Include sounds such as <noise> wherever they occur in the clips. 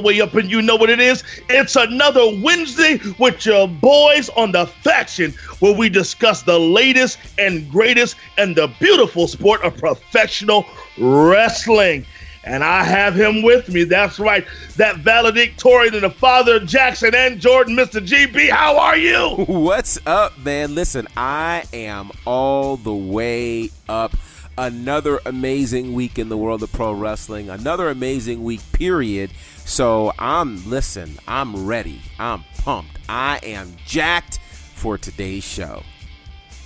the way up, and you know what it is. It's another Wednesday with your boys on the faction, where we discuss the latest and greatest and the beautiful sport of professional wrestling. And I have him with me. That's right. That valedictorian and the father of Jackson and Jordan, Mr. GB. How are you? <laughs> What's up, man? Listen, I am all the way up. Another amazing week in the world of pro wrestling. Another amazing week, period. So I'm, listen, I'm ready. I'm pumped. I am jacked for today's show.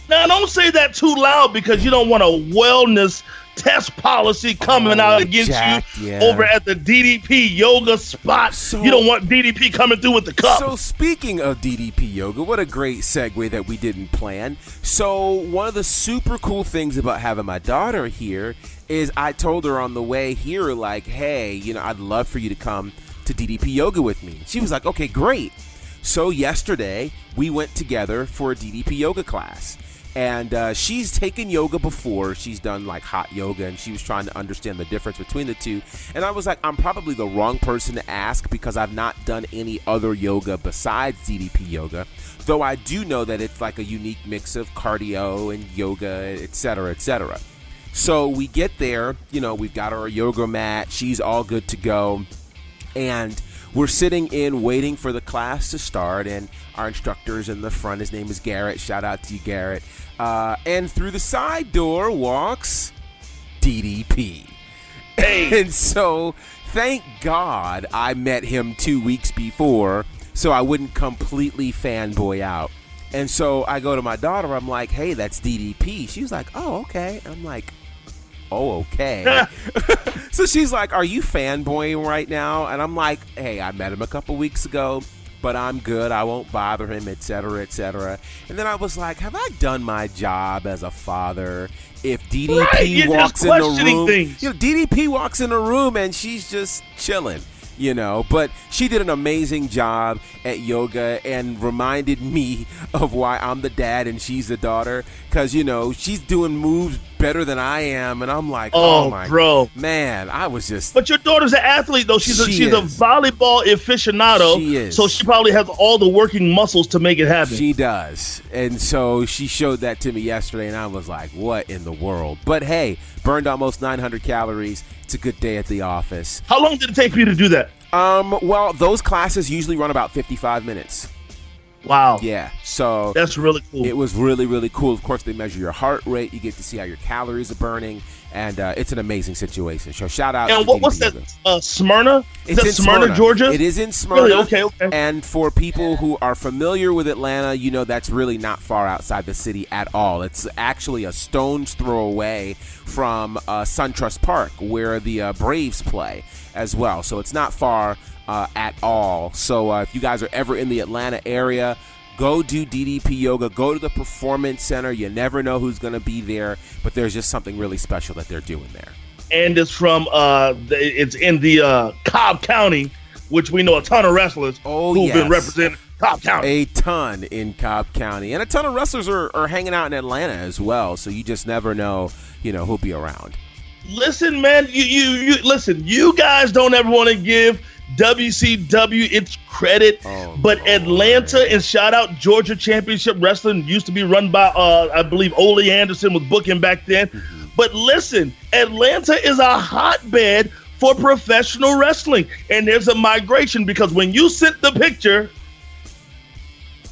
Now, don't say that too loud because you don't want a wellness test policy coming Oh, out against Jack, you yeah. over at the DDP yoga spot. So- you don't want DDP coming through with the cup. So speaking of DDP yoga, what a great segue that we didn't plan. So one of the super cool things about having my daughter here is I told her on the way here, like, hey, you know, I'd love for you to come to DDP yoga with me. She was like, okay, great. So yesterday we went together for a DDP yoga class. And uh, she's taken yoga before. She's done like hot yoga, and she was trying to understand the difference between the two. And I was like, I'm probably the wrong person to ask because I've not done any other yoga besides DDP yoga. Though I do know that it's like a unique mix of cardio and yoga, etc., etc. So we get there, you know, we've got our yoga mat. She's all good to go. And we're sitting in waiting for the class to start and our instructor's in the front. His name is garrett. Shout out to you garrett. Uh, and through the side door walks ddp Hey. and so thank god i met him two weeks before so i wouldn't completely fanboy out. And so i go to my daughter. I'm like hey that's ddp she was like oh okay. I'm like oh okay <laughs> so she's like, "Are you fanboying right now?" And I'm like, "Hey, I met him a couple weeks ago, but I'm good. I won't bother him, etc., etc." And then I was like, "Have I done my job as a father?" If DDP Right, walks in the room, things. you know, DDP walks in the room and she's just chilling. You know, but she did an amazing job at yoga and reminded me <laughs> of why I'm the dad and she's the daughter. Because, you know, she's doing moves better than I am. And I'm like, oh, Oh, my bro. Man, I was just But your daughter's an athlete, though. She's a, She she's a volleyball aficionado. She is. So she probably has all the working muscles to make it happen. She does. And so she showed that to me yesterday, and I was like, what in the world? But hey, burned almost 900 calories. It's a good day at the office. How long did it take for you to do that? Um, well, those classes usually run about 55 minutes. Wow. Yeah. So That's really cool. it was really, really cool. Of course, they measure your heart rate. You get to see how your calories are burning. And uh, it's an amazing situation. So shout out and to what, what's that? Uh, Smyrna? Is It's in Smyrna, Georgia? It is in Smyrna. Really? Okay, okay. And for people who are familiar with Atlanta, you know that's really not far outside the city at all. It's actually a stone's throw away from uh, SunTrust Park, where the uh, Braves play as well. So it's not far uh, at all. So uh, if you guys are ever in the Atlanta area, go do DDP yoga. Go to the Performance Center. You never know who's going to be there, but there's just something really special that they're doing there. and it's from uh it's in the uh Cobb County, which we know a ton of wrestlers Oh, who've yes. been representing Cobb County. a ton in Cobb County, and a ton of wrestlers are, are hanging out in Atlanta as well. So you just never know, you know, who'll be around. Listen, man, you you you listen. You guys don't ever want to give WCW its credit, Oh, but Lord. Atlanta and shout out Georgia Championship Wrestling used to be run by uh I believe Ole Anderson was booking back then. Mm-hmm. But listen, Atlanta is a hotbed for professional wrestling, and there's a migration because when you sent the picture,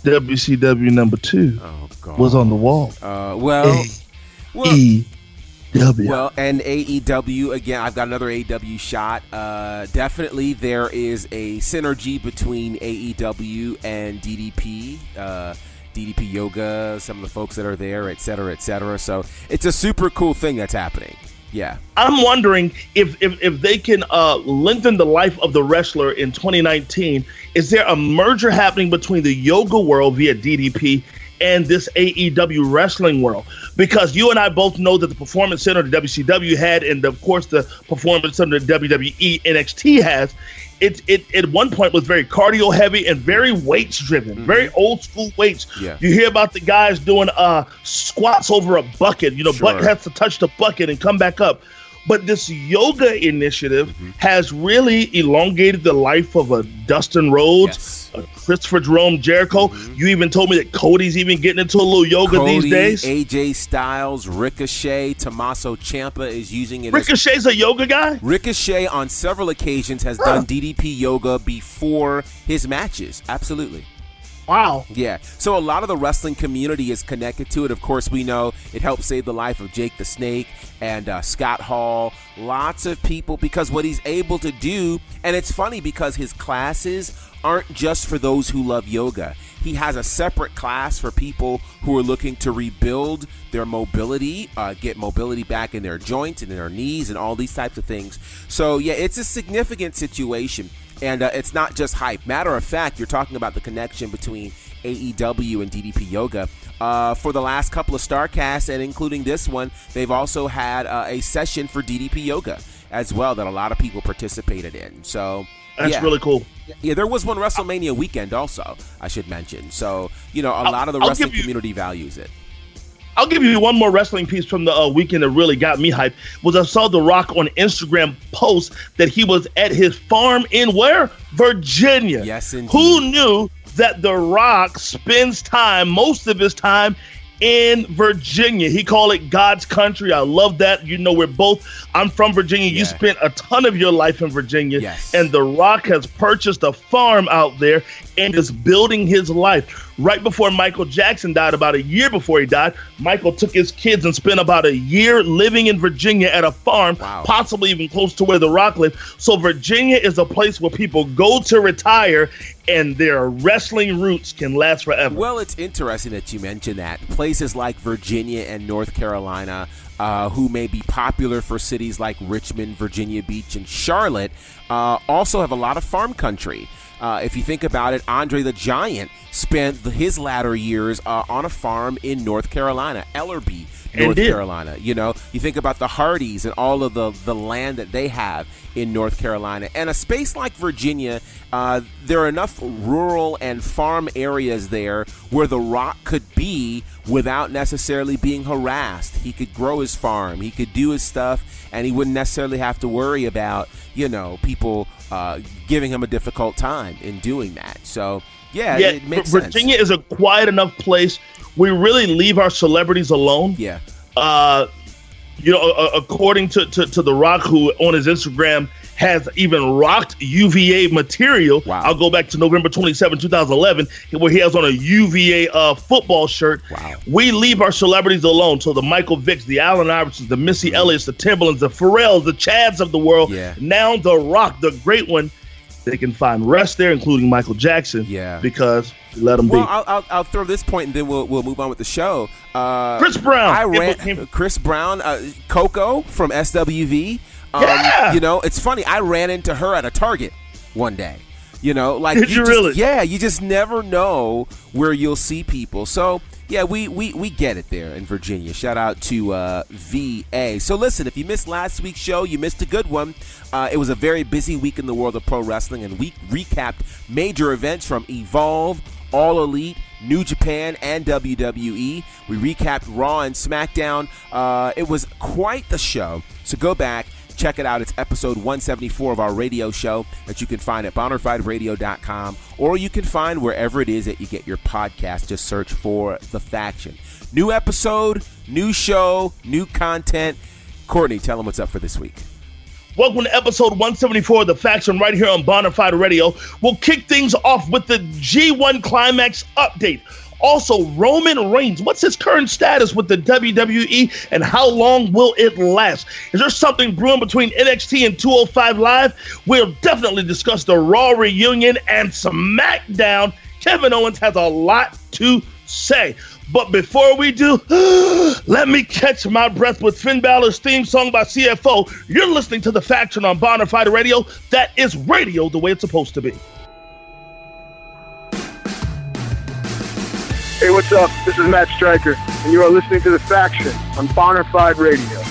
WCW number two Oh was on the wall. Uh, well, well, E W. well, and AEW again. I've got another AEW shot. Uh, definitely, there is a synergy between AEW and DDP. Uh, DDP Yoga, some of the folks that are there, et cetera, et cetera. So it's a super cool thing that's happening. Yeah. I'm wondering if, if if they can uh, lengthen the life of the wrestler in 2019. Is there a merger happening between the yoga world via DDP and this AEW wrestling world? Because you and I both know that the Performance Center the WCW had, and of course the Performance Center the WWE NXT has, it it at one point was very cardio heavy and very weights driven, very old school weights. Yeah. You hear about the guys doing uh squats over a bucket. You know, butt has to touch the bucket and come back up. But this yoga initiative mm-hmm. has really elongated the life of a Dustin Rhodes, yes. a Christopher Jerome Jericho. Mm-hmm. You even told me that Cody's even getting into a little yoga Cody, these days. AJ Styles, Ricochet, Tommaso Ciampa is using it. Ricochet's as, a yoga guy. Ricochet on several occasions has huh. done DDP yoga before his matches. Absolutely. Wow. Yeah. So a lot of the wrestling community is connected to it. Of course, we know it helped save the life of Jake the Snake and uh, Scott Hall. Lots of people because what he's able to do, and it's funny because his classes aren't just for those who love yoga. He has a separate class for people who are looking to rebuild their mobility, uh, get mobility back in their joints and in their knees, and all these types of things. So, yeah, it's a significant situation. And uh, it's not just hype. Matter of fact, you're talking about the connection between AEW and DDP Yoga. Uh, for the last couple of Starrcasts, and including this one, they've also had uh, a session for DDP Yoga as well that a lot of people participated in. So that's yeah. really cool. Yeah, there was one WrestleMania weekend also, I should mention. So, you know, a I'll, lot of the wrestling you, community values it. I'll give you one more wrestling piece from the uh, weekend that really got me hyped. Was I saw The Rock on Instagram post that he was at his farm in where Virginia. Yes, indeed. Who knew that The Rock spends time, most of his time, in Virginia. He called it God's country. I love that. You know, we're both. I'm from Virginia. Yeah. You spent a ton of your life in Virginia, yes. and The Rock has purchased a farm out there and is building his life. Right before Michael Jackson died, about a year before he died, Michael took his kids and spent about a year living in Virginia at a farm, wow. possibly even close to where The Rock lived. So Virginia is a place where people go to retire and their wrestling roots can last forever. Well, it's interesting that you mention that. Places like Virginia and North Carolina, uh, who may be popular for cities like Richmond, Virginia Beach, and Charlotte, uh, also have a lot of farm country. Uh, if you think about it, Andre the Giant spent his latter years uh, on a farm in North Carolina, Ellerbe, North Carolina. You know, you think about the Hardys and all of the, the land that they have in North Carolina. And a space like Virginia, uh, there are enough rural and farm areas there where The Rock could be without necessarily being harassed. He could grow his farm, he could do his stuff, and he wouldn't necessarily have to worry about, you know, people uh, giving him a difficult time in doing that. So, yeah, yeah it makes Virginia sense. is a quiet enough place. We really leave our celebrities alone. Yeah. Uh, you know, according to, to, to The Rock, who on his Instagram has even rocked UVA material. Wow. I'll go back to November 27, 2011, where he has on a UVA uh, football shirt. Wow. We leave our celebrities alone. So the Michael Vicks, the Allen Iversons, the Missy mm-hmm. Elliott's, the Timbalands, the Pharrells, the Chads of the world. Yeah. Now The Rock, the great one, they can find rest there, including Michael Jackson. Yeah. Because let them well, be. I'll, I'll, I'll, throw this point and then we'll, we'll move on with the show. Uh, Chris Brown. I ran Chris Brown, uh, Coco from SWV. Um, yeah. You know, it's funny. I ran into her at a Target one day. You know, like Did you, you just, really? Yeah, you just never know where you'll see people. So yeah, we, we, we get it there in Virginia. Shout out to uh, VA. So listen, if you missed last week's show, you missed a good one. Uh, it was a very busy week in the world of pro wrestling, and we recapped major events from Evolve, All Elite, New Japan, and WWE. We recapped Raw and SmackDown. Uh, it was quite the show. So go back Check it out. It's episode 174 of our radio show that you can find at bonafideradio.com or you can find wherever it is that you get your podcast. Just search for The Faction. New episode, new show, new content. Courtney, tell them what's up for this week. Welcome to episode 174 of The Faction right here on Bonafide Radio. We'll kick things off with the G1 Climax update. Also, Roman Reigns, what's his current status with the WWE and how long will it last? Is there something brewing between NXT and 205 Live? We'll definitely discuss the Raw reunion and SmackDown. Kevin Owens has a lot to say. But before we do, <gasps> let me catch my breath with Finn Balor's theme song by CFO. You're listening to The Faction on Bonafide Radio. That is radio the way it's supposed to be. Hey, what's up? This is Matt Striker, and you are listening to The Faction on Bonafide Radio.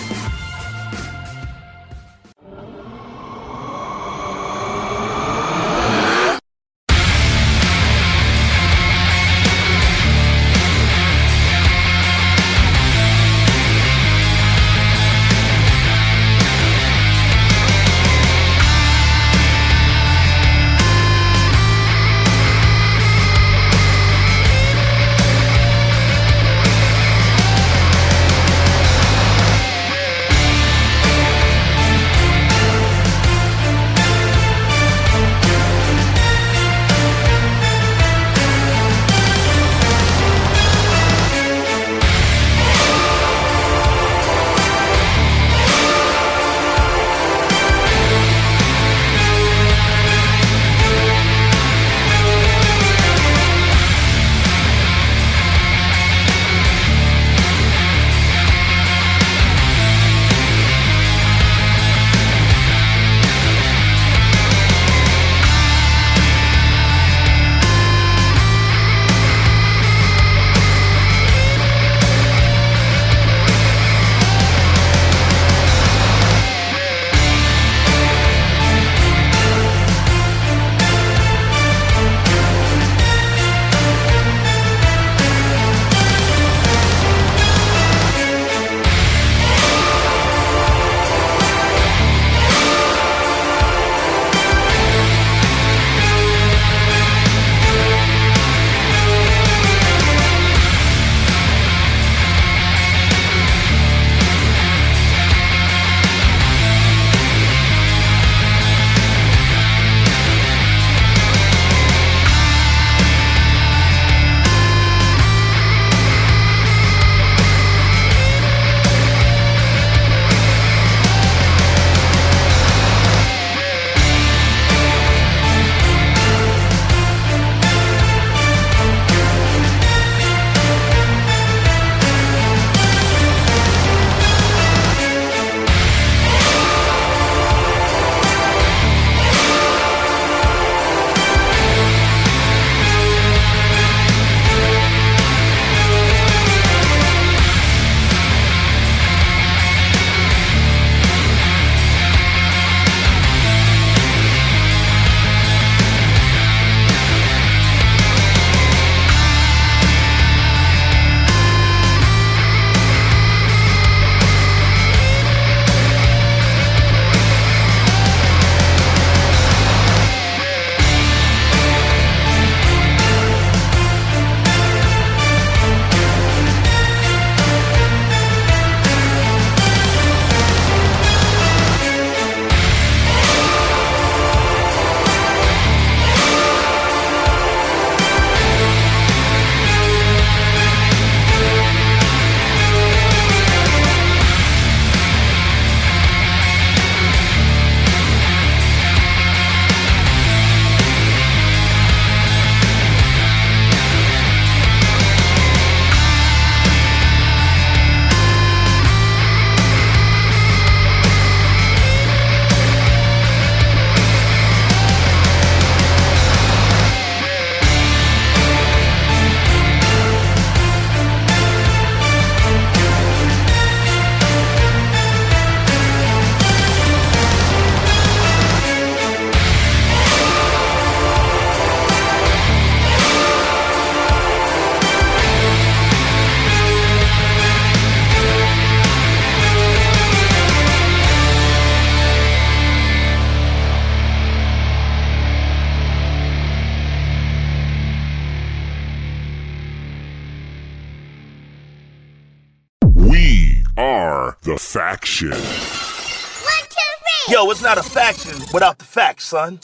Yo, it's not a faction without the facts, son.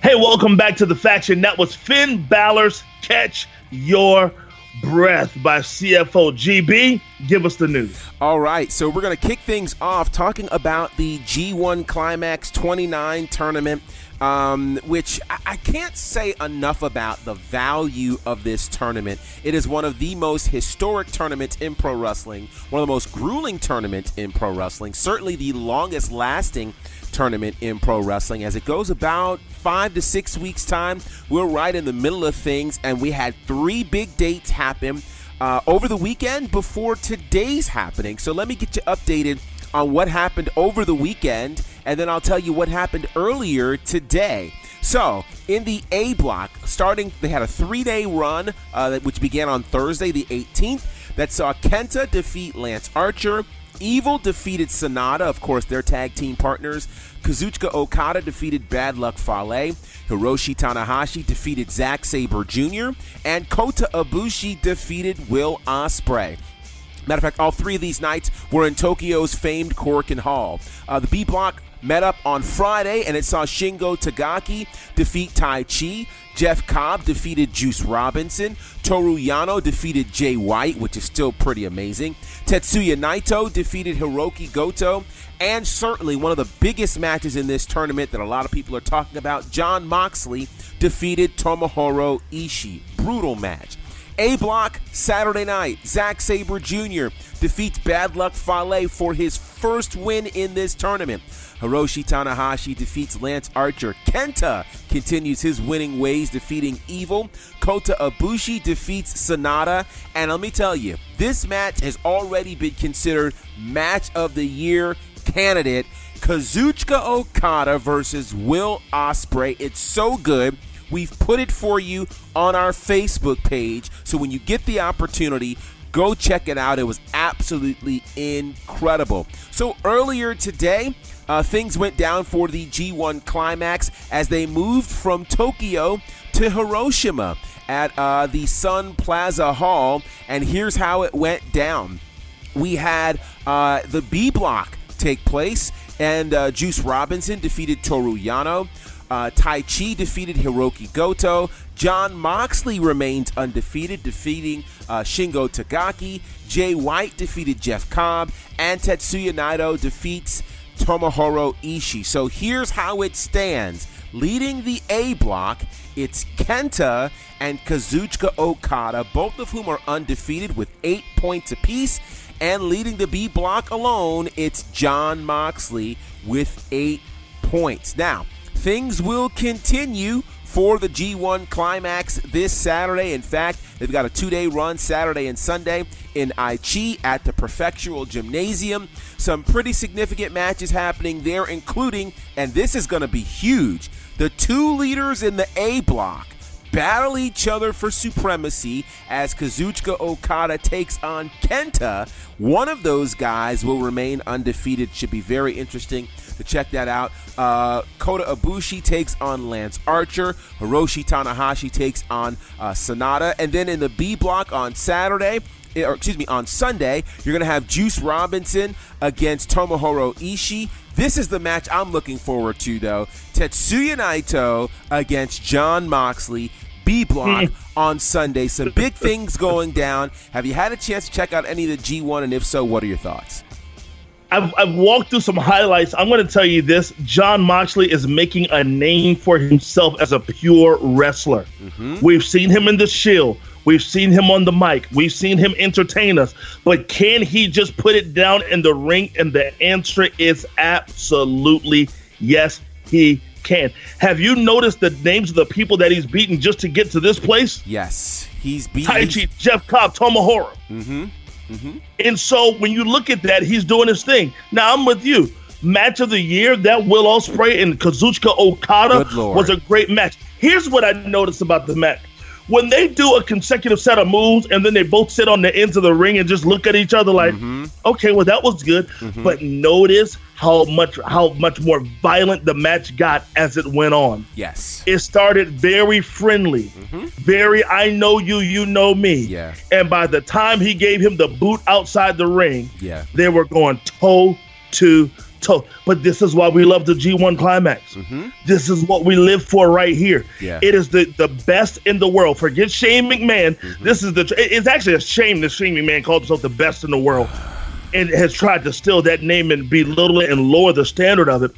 Hey, welcome back to the faction. That was Finn Balor's Catch Your Breath by CFO GB. Give us the news. All right, so we're going to kick things off talking about the G1 Climax 29 tournament um, which I, can't say enough about the value of this tournament. It is one of the most historic tournaments in pro wrestling, one of the most grueling tournaments in pro wrestling, certainly the longest lasting tournament in pro wrestling. As it goes about five to six weeks time we're right in the middle of things and we had three big dates happen uh, over the weekend before today's happening. So let me get you updated on what happened over the weekend, and then I'll tell you what happened earlier today. So, in the A block, starting, they had a three day run, uh, which began on Thursday, the 18th, that saw Kenta defeat Lance Archer. Evil defeated Sanada, of course, their tag team partners. Kazuchika Okada defeated Bad Luck Fale. Hiroshi Tanahashi defeated Zack Sabre Jr. And Kota Ibushi defeated Will Ospreay. Matter of fact, all three of these nights were in Tokyo's famed Korakuen Hall. Uh, the B block met up on Friday, and it saw Shingo Takagi defeat Taichi. Jeff Cobb defeated Juice Robinson. Toru Yano defeated Jay White, which is still pretty amazing. Tetsuya Naito defeated Hiroki Goto. And certainly one of the biggest matches in this tournament that a lot of people are talking about, John Moxley defeated Tomohiro Ishii. Brutal match. A block Saturday night. Zack Sabre Jr. defeats Bad Luck Fale for his first win in this tournament. Hiroshi Tanahashi defeats Lance Archer. Kenta continues his winning ways, defeating Evil. Kota Ibushi defeats Sanada. And let me tell you, this match has already been considered match of the year candidate. Kazuchika Okada versus Will Ospreay. It's so good. We've put it for you on our Facebook page. So when you get the opportunity, go check it out. It was absolutely incredible. So earlier today, uh, things went down for the G1 Climax as they moved from Tokyo to Hiroshima at uh, the Sun Plaza Hall. And here's how it went down we had uh, the B block take place, and uh, Juice Robinson defeated Toru Yano. Uh, Taichi defeated Hiroki Goto. John Moxley remains undefeated, defeating uh, Shingo Takagi. Jay White defeated Jeff Cobb. And Tetsuya Naito defeats Tomohiro Ishii. So here's how it stands. Leading the A block, it's Kenta and Kazuchika Okada, both of whom are undefeated with eight points apiece. And leading the B block alone, it's John Moxley with eight points. Now, things will continue for the G1 Climax this Saturday. In fact, they've got a two day run Saturday and Sunday in Aichi at the Prefectural Gymnasium. Some pretty significant matches happening there, including, and this is going to be huge, the two leaders in the A block battle each other for supremacy as Kazuchika Okada takes on Kenta. One of those guys will remain undefeated. Should be very interesting to check that out. Uh, Kota Ibushi takes on Lance Archer. Hiroshi Tanahashi takes on uh, Sanada. And then in the B block on Saturday, eh, or excuse me, on Sunday, you're going to have Juice Robinson against Tomohiro Ishii. This is the match I'm looking forward to, though. Tetsuya Naito against John Moxley. B block <laughs> on Sunday. Some big things going down. Have you had a chance to check out any of the G1? And if so, what are your thoughts? I've, I've walked through some highlights. I'm going to tell you this John Moxley is making a name for himself as a pure wrestler. Mm-hmm. We've seen him in the Shield. We've seen him on the mic. We've seen him entertain us. But can he just put it down in the ring? And the answer is absolutely yes, he can. Have you noticed the names of the people that he's beaten just to get to this place? Yes, he's beaten Taichi, Jeff Cobb, Tomohiro. Mm-hmm. Mm-hmm. And so when you look at that, he's doing his thing. Now I'm with you. Match of the year, that Will Ospreay and Kazuchika Okada was a great match. Here's what I noticed about the match. When they do a consecutive set of moves and then they both sit on the ends of the ring and just look at each other like, mm-hmm. okay, well, that was good. Mm-hmm. But notice how much how much more violent the match got as it went on. Yes. It started very friendly, mm-hmm. very I know you, you know me. Yeah. And by the time he gave him the boot outside the ring, Yeah. they were going toe to toe. But this is why we love the G1 climax. Mm-hmm. This is what we live for right here. Yeah. It is the, the best in the world. Forget Shane McMahon. Mm-hmm. This is the. It's actually a shame that Shane McMahon called himself the best in the world <sighs> and has tried to steal that name and belittle it and lower the standard of it.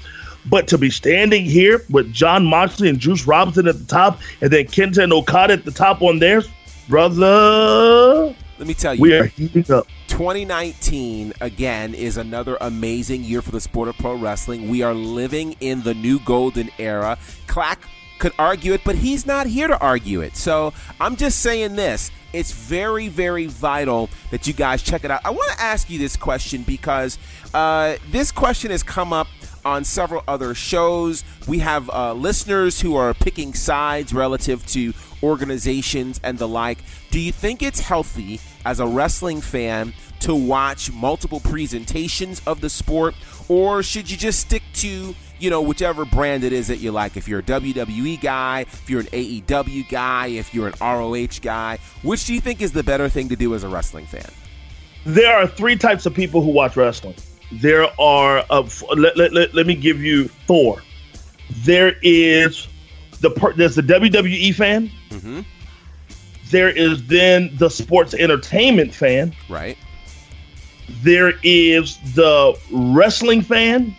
But to be standing here with John Moxley and Juice Robinson at the top, and then Kenta and Okada at the top on theirs, brother, Let me tell you. we are heating up. 2019 again is another amazing year for the sport of pro wrestling. We are living in the new golden era. Clack could argue it, but he's not here to argue it. So I'm just saying this. It's very, very vital that you guys check it out. I want to ask you this question because uh, this question has come up on several other shows. We have uh, listeners who are picking sides relative to organizations and the like. Do you think it's healthy as a wrestling fan to watch multiple presentations of the sport, or should you just stick to you know whichever brand it is that you like? If you're a WWE guy, if you're an AEW guy, if you're an ROH guy, which do you think is the better thing to do as a wrestling fan? There are three types of people who watch wrestling. There are, uh, f- let, let, let, let me give you four. There is the per, there's the WWE fan. Mm-hmm. There is then the sports entertainment fan. Right? There is the wrestling fan,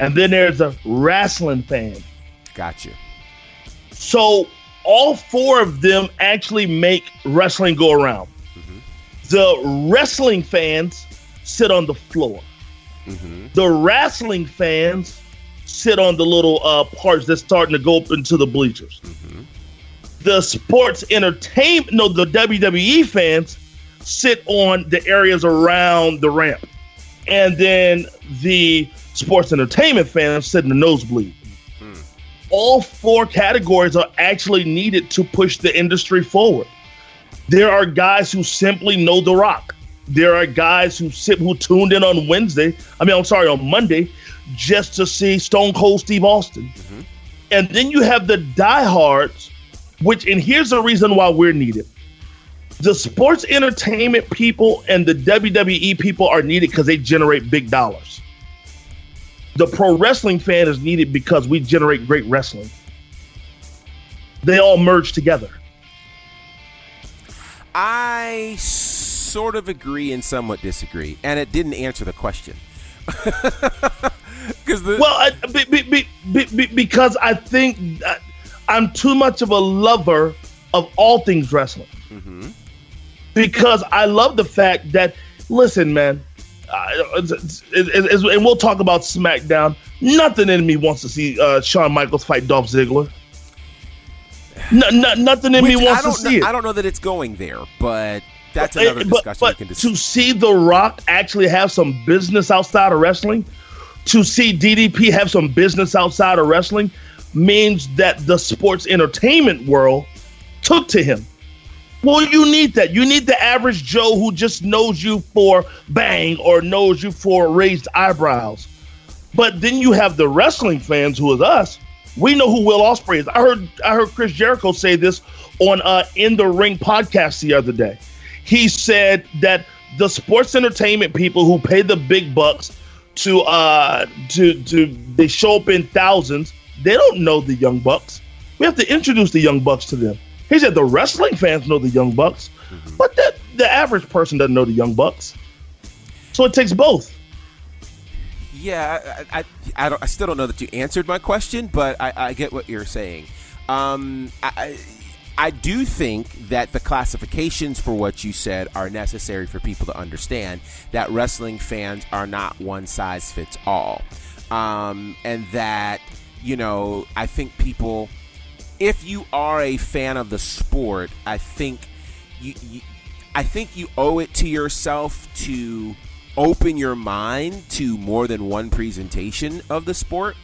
and then there's a wrestling fan. Gotcha. So all four of them actually make wrestling go around. Mm-hmm. The wrestling fans sit on the floor. Mm-hmm. The wrestling fans sit on the little uh, parts that's starting to go up into the bleachers. Mm-hmm. The sports entertainment, no, the WWE fans sit on the areas around the ramp. And then the sports entertainment fans sit in the nosebleed all four categories are actually needed to push the industry forward. There are guys who simply know The Rock. There are guys who sit who tuned in on Wednesday. I mean, I'm sorry, on Monday, just to see Stone Cold Steve Austin. Mm-hmm. And then you have the diehards, which and here's the reason why we're needed. The sports entertainment people and the WWE people are needed because they generate big dollars the pro wrestling fan is needed because we generate great wrestling. They all merge together. I sort of agree and somewhat disagree, and it didn't answer the question. <laughs> Because the Well, I, be, be, be, be, be- because I think that I'm too much of a lover of all things wrestling. Mm-hmm. Because I love the fact that, listen, man, uh, it's- it's- and we'll talk about SmackDown. Nothing in me wants to see uh, Shawn Michaels fight Dolph Ziggler. No, no, nothing in me wants to see know, it. I don't know that it's going there, but that's another but- discussion but we can discuss. to see The Rock actually have some business outside of wrestling, to see DDP have some business outside of wrestling, means that the sports entertainment world took to him. Well, you need that. You need the average Joe who just knows you for bang or knows you for raised eyebrows. But then you have the wrestling fans who is us. We know who Will Ospreay is. I heard I heard Chris Jericho say this on uh In the Ring podcast the other day. He said that the sports entertainment people who pay the big bucks to uh to to they show up in thousands, they don't know the young bucks. We have to introduce the young bucks to them. He said the wrestling fans know the young bucks, but the the average person doesn't know the young bucks. So it takes both. Yeah, I, I, I, don't, I still don't know that you answered my question, but I, I get what you're saying. Um, I, I I do think that the classifications for what you said are necessary for people to understand that wrestling fans are not one size fits all. Um, and that, you know, I think people, if you are a fan of the sport, I think you, you I think you owe it to yourself to open your mind to more than one presentation of the sport.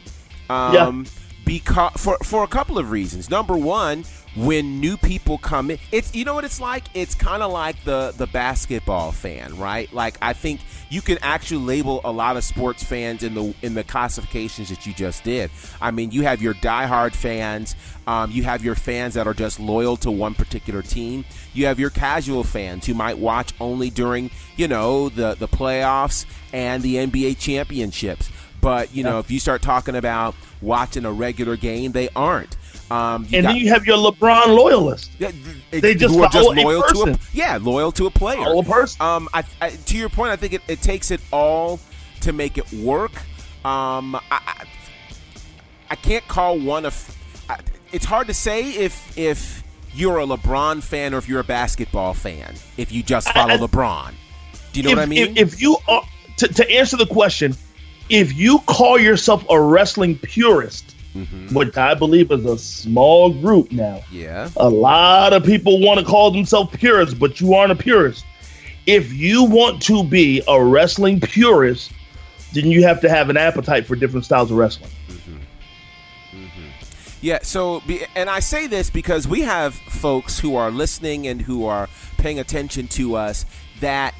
Um, because for for a couple of reasons. Number one, when new people come in it's you know what it's like? It's kind of like the the basketball fan right? Like i think you can actually label a lot of sports fans in the in the classifications that you just did. I mean you have your diehard fans um, you have your fans that are just loyal to one particular team. You have your casual fans who might watch only during you know the the playoffs and the nba championships but you know if you start talking about watching a regular game they aren't um, and got, then you have your LeBron loyalists. Yeah, they just are just loyal to a yeah, loyal to a player. Follow a person. Um, I, I, to your point, I think it, it, takes it all to make it work. Um, I, I, I can't call one of. it's hard to say if if you're a LeBron fan or if you're a basketball fan. If you just follow LeBron, do you know if, what I mean? If, if you are, to, to answer the question, if you call yourself a wrestling purist mm-hmm. which I believe is a small group now. Yeah. A lot of people want to call themselves purists, but you aren't a purist. If you want to be a wrestling purist, then you have to have an appetite for different styles of wrestling. Mm-hmm. Mm-hmm. Yeah, so, and I say this because we have folks who are listening and who are paying attention to us that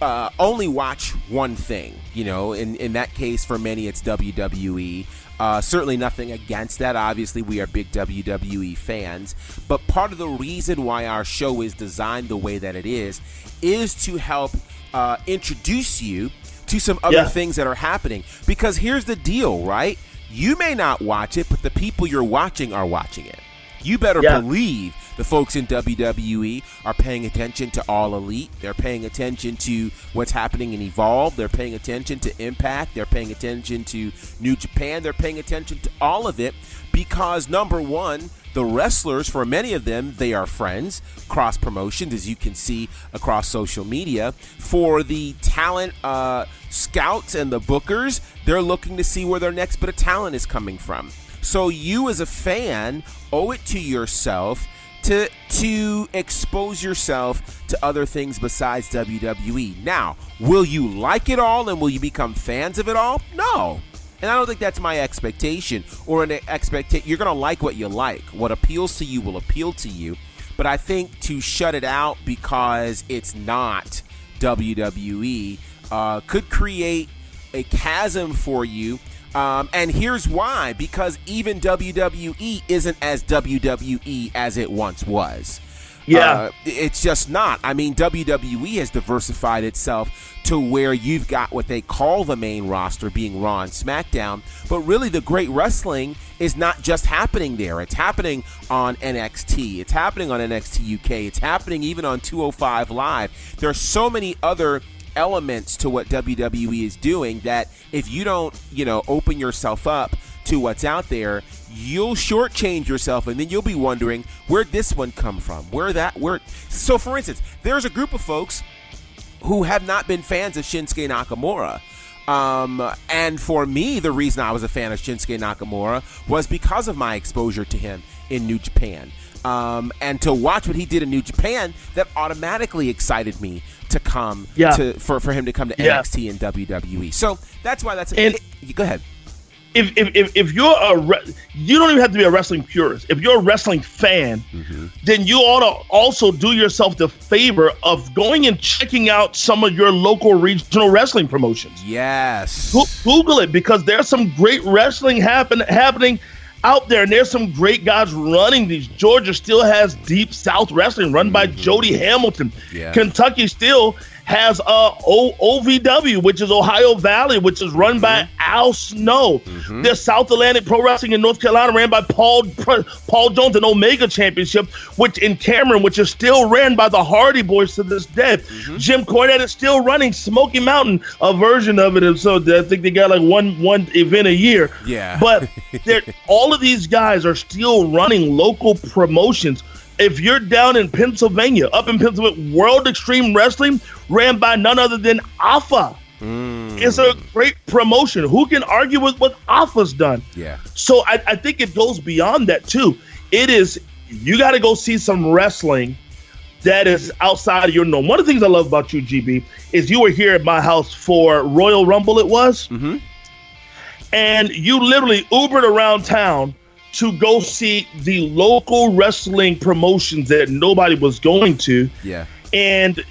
uh, only watch one thing. You know, in, in that case, for many, it's WWE. Uh, certainly nothing against that. Obviously, we are big WWE fans. But part of the reason why our show is designed the way that it is is to help uh, introduce you to some other yeah. things that are happening. Because here's the deal, right? You may not watch it, but the people you're watching are watching it. You better yeah. believe the folks in WWE are paying attention to All Elite. They're paying attention to what's happening in Evolve. They're paying attention to Impact. They're paying attention to New Japan. They're paying attention to all of it because, number one, the wrestlers, for many of them, they are friends, cross promotions, as you can see across social media. For the talent uh, scouts and the bookers, they're looking to see where their next bit of talent is coming from. So you, as a fan, owe it to yourself to to expose yourself to other things besides WWE. Now, will you like it all and will you become fans of it all? No. And I don't think that's my expectation or an expectation. You're going to like what you like. What appeals to you will appeal to you. But I think to shut it out because it's not WWE uh, could create a chasm for you um, and here's why because even WWE isn't as WWE as it once was. Yeah. Uh, it's just not. I mean, WWE has diversified itself to where you've got what they call the main roster being Raw and SmackDown, but really the great wrestling is not just happening there. It's happening on NXT. It's happening on NXT UK. It's happening even on 205 Live. There are so many other elements to what WWE is doing that if you don't, you know, open yourself up to what's out there, you'll shortchange yourself and then you'll be wondering where'd this one come from? Where that where so for instance, there's a group of folks who have not been fans of Shinsuke Nakamura. Um, and for me, the reason I was a fan of Shinsuke Nakamura was because of my exposure to him in New Japan. Um, and to watch what he did in New Japan, that automatically excited me to come yeah. to for, for him to come to yeah. NXT and WWE. So that's why that's and it, go ahead. If, if, if you're a re- you don't even have to be a wrestling purist. If you're a wrestling fan, mm-hmm. then you ought to also do yourself the favor of going and checking out some of your local regional wrestling promotions. Yes, Google it because there's some great wrestling happen happening out there, and there's some great guys running these. Georgia still has Deep South Wrestling run by mm-hmm. Jody Hamilton. Yeah. Kentucky still has uh, o- OVW, which is Ohio Valley, which is run mm-hmm. by Al Snow. Mm-hmm. There's South Atlantic Pro Wrestling in North Carolina, ran by Paul Paul Jones, and Omega Championship, which in Cameron, which is still ran by the Hardy Boys to this day. Mm-hmm. Jim Cornette is still running Smoky Mountain, a version of it. And so I think they got like one one event a year. Yeah. But <laughs> all of these guys are still running local promotions if you're down in Pennsylvania, up in Pennsylvania, World Extreme Wrestling ran by none other than Alpha. Mm. It's a great promotion. Who can argue with what Alpha's done? Yeah. So I, I think it goes beyond that too. It is you got to go see some wrestling that is outside of your norm. One of the things I love about you, GB, is you were here at my house for Royal Rumble. It was, mm-hmm. and you literally Ubered around town to go see the local wrestling promotions that nobody was going to. Yeah. And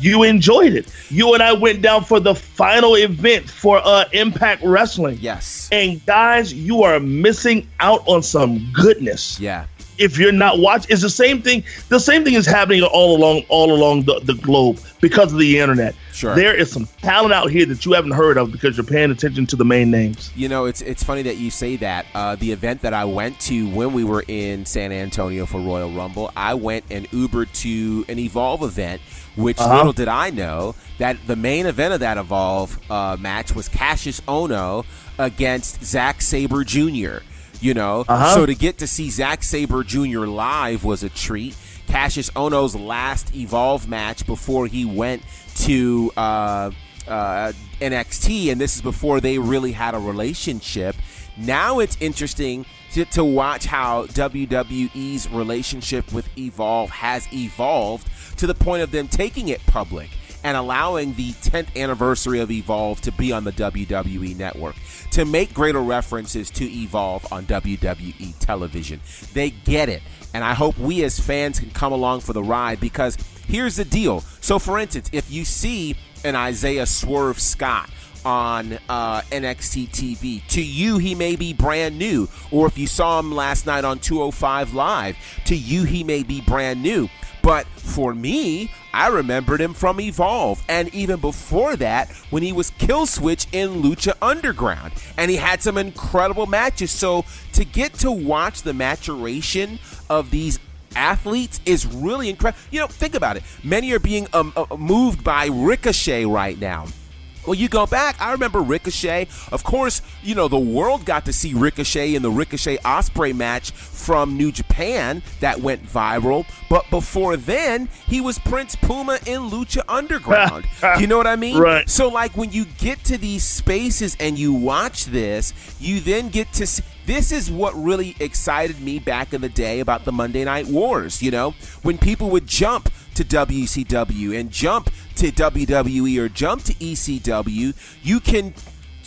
you enjoyed it. You and I went down for the final event for uh, Impact Wrestling. Yes. And guys, you are missing out on some goodness. Yeah. If you're not watching, it's the same thing. The same thing is happening all along, all along the, the globe because of the internet. Sure. There is some talent out here that you haven't heard of because you're paying attention to the main names. You know, it's it's funny that you say that. Uh, the event that I went to when we were in San Antonio for Royal Rumble, I went and Ubered to an Evolve event. Which Uh-huh. little did I know that the main event of that Evolve uh, match was Kassius Ohno against Zack Sabre Jr. You know, Uh-huh. so to get to see Zack Sabre Jr. live was a treat. Kassius Ohno's last Evolve match before he went to uh, uh, NXT, and this is before they really had a relationship. Now it's interesting to, to watch how WWE's relationship with Evolve has evolved to the point of them taking it public and allowing the 10th anniversary of Evolve to be on the WWE network, to make greater references to Evolve on WWE television. They get it. And I hope we as fans can come along for the ride because here's the deal. So, for instance, if you see an Isaiah Swerve Scott on uh, NXT TV. To you, he may be brand new. Or if you saw him last night on 205 Live, to you, he may be brand new. But for me, I remembered him from Evolve. And even before that, when he was Kill Switch in Lucha Underground. And he had some incredible matches. So to get to watch the maturation of these athletes is really incredible. You know, think about it. Many are being um, uh, moved by Ricochet right now. Well, you go back. I remember Ricochet. Of course, you know the world got to see Ricochet in the Ricochet Ospreay match from New Japan that went viral. But before then, he was Prince Puma in Lucha Underground. <laughs> you know what I mean? Right. So, like when you get to these spaces and you watch this, you then get to see. This is what really excited me back in the day about the Monday Night Wars. You know, when people would jump to WCW and jump to WWE or jump to ECW, you can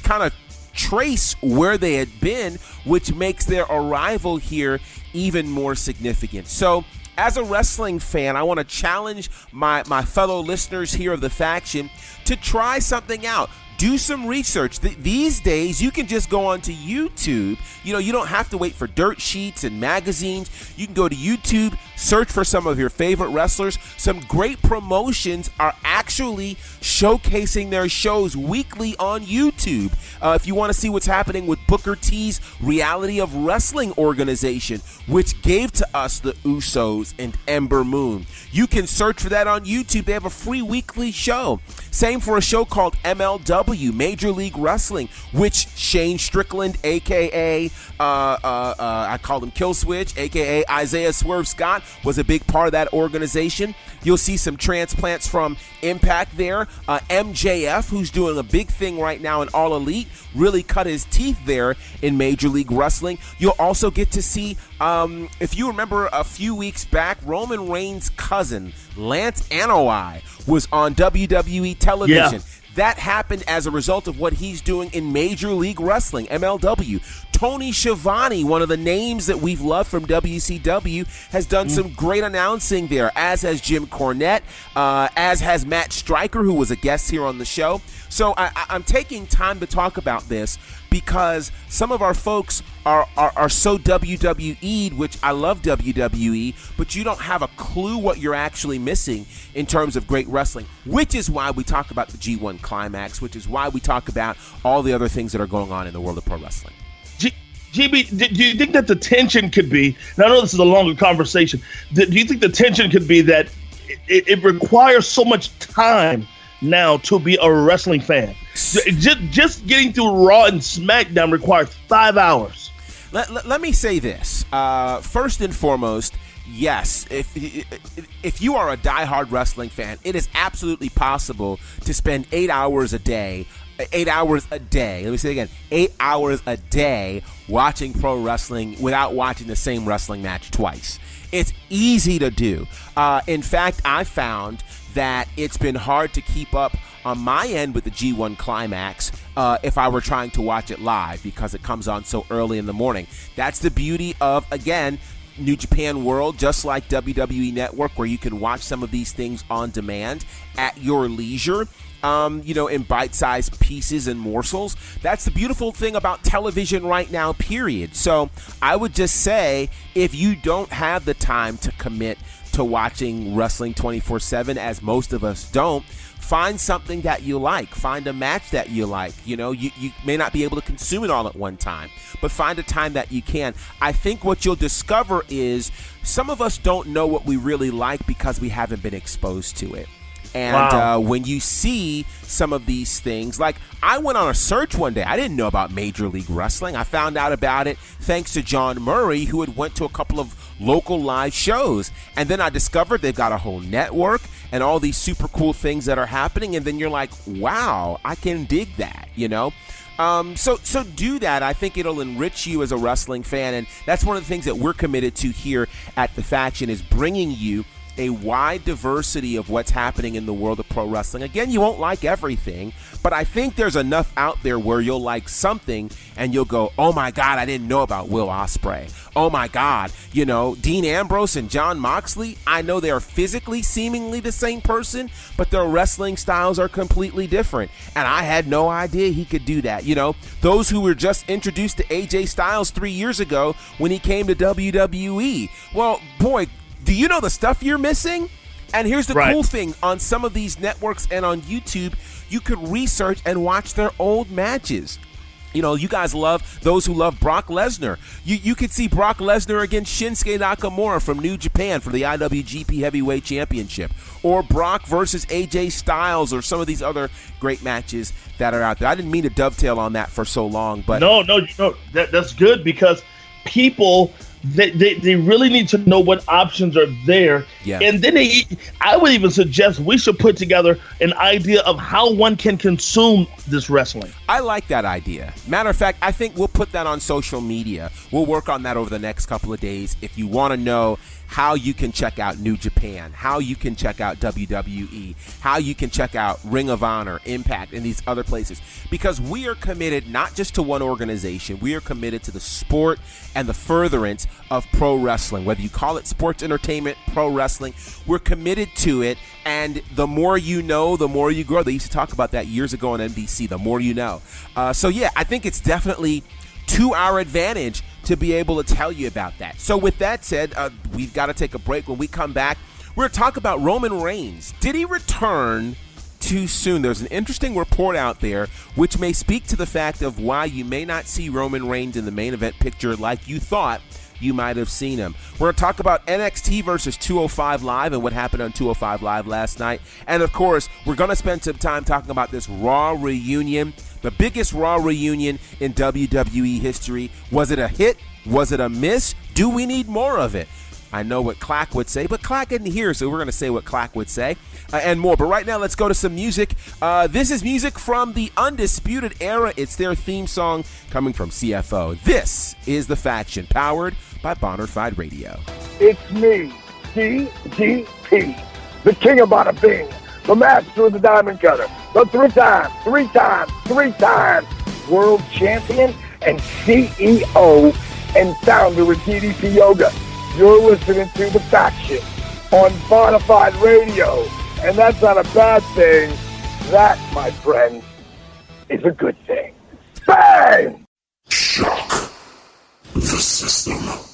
kind of trace where they had been, which makes their arrival here even more significant. So, as a wrestling fan, I want to challenge my, my fellow listeners here of the faction to try something out. Do some research. Th- these days, you can just go onto YouTube. You know, you don't have to wait for dirt sheets and magazines. You can go to YouTube, search for some of your favorite wrestlers. Some great promotions are actually showcasing their shows weekly on YouTube. Uh, if you want to see what's happening with Booker T's Reality of Wrestling organization, which gave to us the Usos and Ember Moon, you can search for that on YouTube. They have a free weekly show. Same for a show called MLW, Major League Wrestling, which Shane Strickland, aka uh, uh, uh, I called him Kill Switch, aka Isaiah Swerve Scott, was a big part of that organization. You'll see some transplants from Impact there. Uh, MJF, who's doing a big thing right now in All Elite, really cut his teeth there in Major League Wrestling. You'll also get to see, um, if you remember a few weeks back, Roman Reigns' cousin, Lance Anoa'i, was on WWE television. Yeah. That happened as a result of what he's doing in Major League Wrestling, MLW. Tony Schiavone, one of the names that we've loved from WCW, has done some great announcing there, as has Jim Cornette, uh, as has Matt Striker, who was a guest here on the show. So I, I, I'm taking time to talk about this because some of our folks are, are, are so WWE'd, which I love WWE, but you don't have a clue what you're actually missing in terms of great wrestling, which is why we talk about the G1 Climax, which is why we talk about all the other things that are going on in the world of pro wrestling. GB, do you think that the tension could be? And I know this is a longer conversation. Do do you think the tension could be that it, it requires so much time now to be a wrestling fan? Just, just getting through Raw and SmackDown requires five hours. Let, let, let me say this. Uh, first and foremost, yes, if if you are a diehard wrestling fan, it is absolutely possible to spend eight hours a day, eight hours a day. Let me say it again, eight hours a day watching pro wrestling without watching the same wrestling match twice. It's easy to do. Uh, in fact, I found that it's been hard to keep up on my end with the G1 Climax uh, if I were trying to watch it live because it comes on so early in the morning. That's the beauty of, again, New Japan World, just like WWE Network, where you can watch some of these things on demand at your leisure. Um, you know, in bite sized pieces and morsels. That's the beautiful thing about television right now, period. So I would just say if you don't have the time to commit to watching wrestling 24 7, as most of us don't, find something that you like. Find a match that you like. You know you, you may not be able to consume it all at one time but find a time that you can. I think what you'll discover is some of us don't know what we really like because we haven't been exposed to it and wow. uh, when you see some of these things, like I went on a search one day. I didn't know about Major League Wrestling. I found out about it thanks to John Murray, who had went to a couple of local live shows. And then I discovered they've got a whole network and all these super cool things that are happening. And then you're like, wow, I can dig that, you know? Um, so so do that. I think it'll enrich you as a wrestling fan, and that's one of the things that we're committed to here at the faction is bringing you a wide diversity of what's happening in the world of pro wrestling. Again, you won't like everything, but I think there's enough out there where you'll like something and you'll go, "Oh my god, I didn't know about Will Ospreay. Oh my god, you know, Dean Ambrose and Jon Moxley, I know they are physically seemingly the same person, but their wrestling styles are completely different. And I had no idea he could do that. You know, those who were just introduced to AJ Styles 3 years ago when he came to WWE. Well, boy, do you know the stuff you're missing? And here's the right. cool thing on some of these networks and on YouTube, you could research and watch their old matches. You know, you guys love those who love Brock Lesnar. You you could see Brock Lesnar against Shinsuke Nakamura from New Japan for the IWGP Heavyweight Championship, or Brock versus AJ Styles, or some of these other great matches that are out there. I didn't mean to dovetail on that for so long, but no, no, no, that, that's good because people they, they, they really need to know what options are there. Yeah. And then they, I would even suggest we should put together an idea of how one can consume this wrestling. I like that idea. Matter of fact, I think we'll put that on social media. We'll work on that over the next couple of days. If you want to know how you can check out New Japan, how you can check out WWE, how you can check out Ring of Honor, Impact, and these other places. Because we are committed not just to one organization, we are committed to the sport and the furtherance of pro wrestling. Whether you call it sports entertainment, pro wrestling, we're committed to it. And the more you know, the more you grow. They used to talk about that years ago on NBC. The more you know. Uh, so yeah, I think it's definitely to our advantage to be able to tell you about that. So, with that said, uh, we've got to take a break. When we come back, we're going to talk about Roman Reigns. Did he return too soon? There's an interesting report out there which may speak to the fact of why you may not see Roman Reigns in the main event picture like you thought you might have seen him. We're going to talk about NXT versus 205 Live and what happened on 205 Live last night. And of course, we're going to spend some time talking about this Raw reunion the biggest Raw reunion in WWE history. Was it a hit? Was it a miss? Do we need more of it? I know what Clack would say, but Clack isn't here, so we're going to say what Clack would say uh, and more. But right now, let's go to some music. Uh, this is music from the Undisputed Era. It's their theme song coming from CFO. This is The Faction, powered by Bonafide Radio. It's me, DDP, the king of bada bing the master of the diamond cutter, the three time, three time, three time world champion and CEO and founder of DDP Yoga. You're listening to The Faction on Bonafide Radio. And that's not a bad thing. That, my friend, is a good thing. Bang! Shock the system.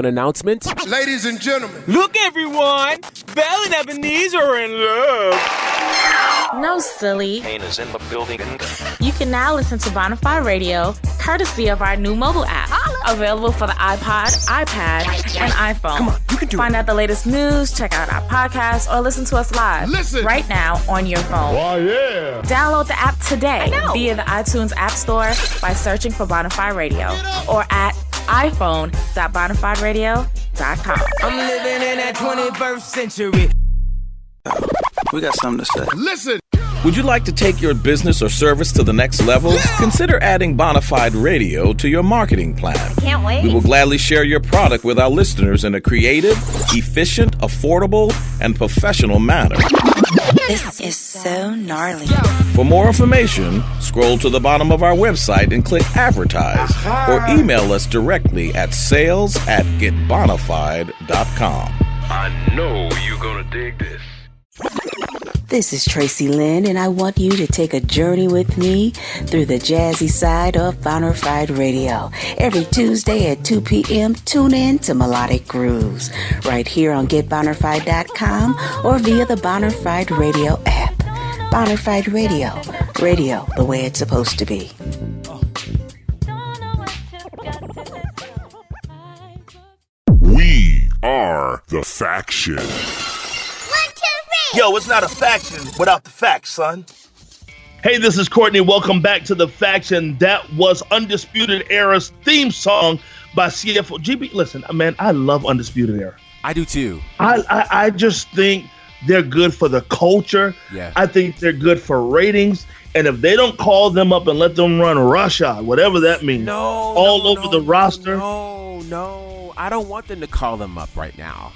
An announcement. Ladies and gentlemen, Look, everyone! Belle and Ebenezer are in love. No, silly. Kane is in the building. You can now listen to Bonafide Radio courtesy of our new mobile app. Available for the iPod, iPad, and iPhone. Come on, you can do Find out the latest news, check out our podcast, or listen to us live. Listen. Right now on your phone. oh yeah. Download the app today via the iTunes App Store by searching for Bonafide Radio or at iphone.bonafideradio.com. I'm living in that 21st century. We got something to say. Listen. Would you like to take your business or service to the next level? Consider adding Bonafide Radio to your marketing plan. Can't wait. We will gladly share your product with our listeners in a creative, efficient, affordable, and professional manner. This is so gnarly. For more information, scroll to the bottom of our website and click advertise or email us directly at sales at getbonafide.com. I know you're gonna dig this. This is Tracy Lynn, and I want you to take a journey with me through the jazzy side of Bonafide Radio. Every Tuesday at 2 p.m., tune in to Melodic Grooves right here on GetBonafide.com or via the Bonafide Radio app. Bonafide Radio, radio the way it's supposed to be. We are the faction. Yo, it's not a faction without the facts, son. Hey, this is Courtney. Welcome back to the faction. That was Undisputed Era's theme song by CFO. GB, listen, man, I love Undisputed Era. I do too. I, I, I just think they're good for the culture. Yeah. I think they're good for ratings. And if they don't call them up and let them run Russia, whatever that means, No. all no, over no, the roster. No, no. I don't want them to call them up right now.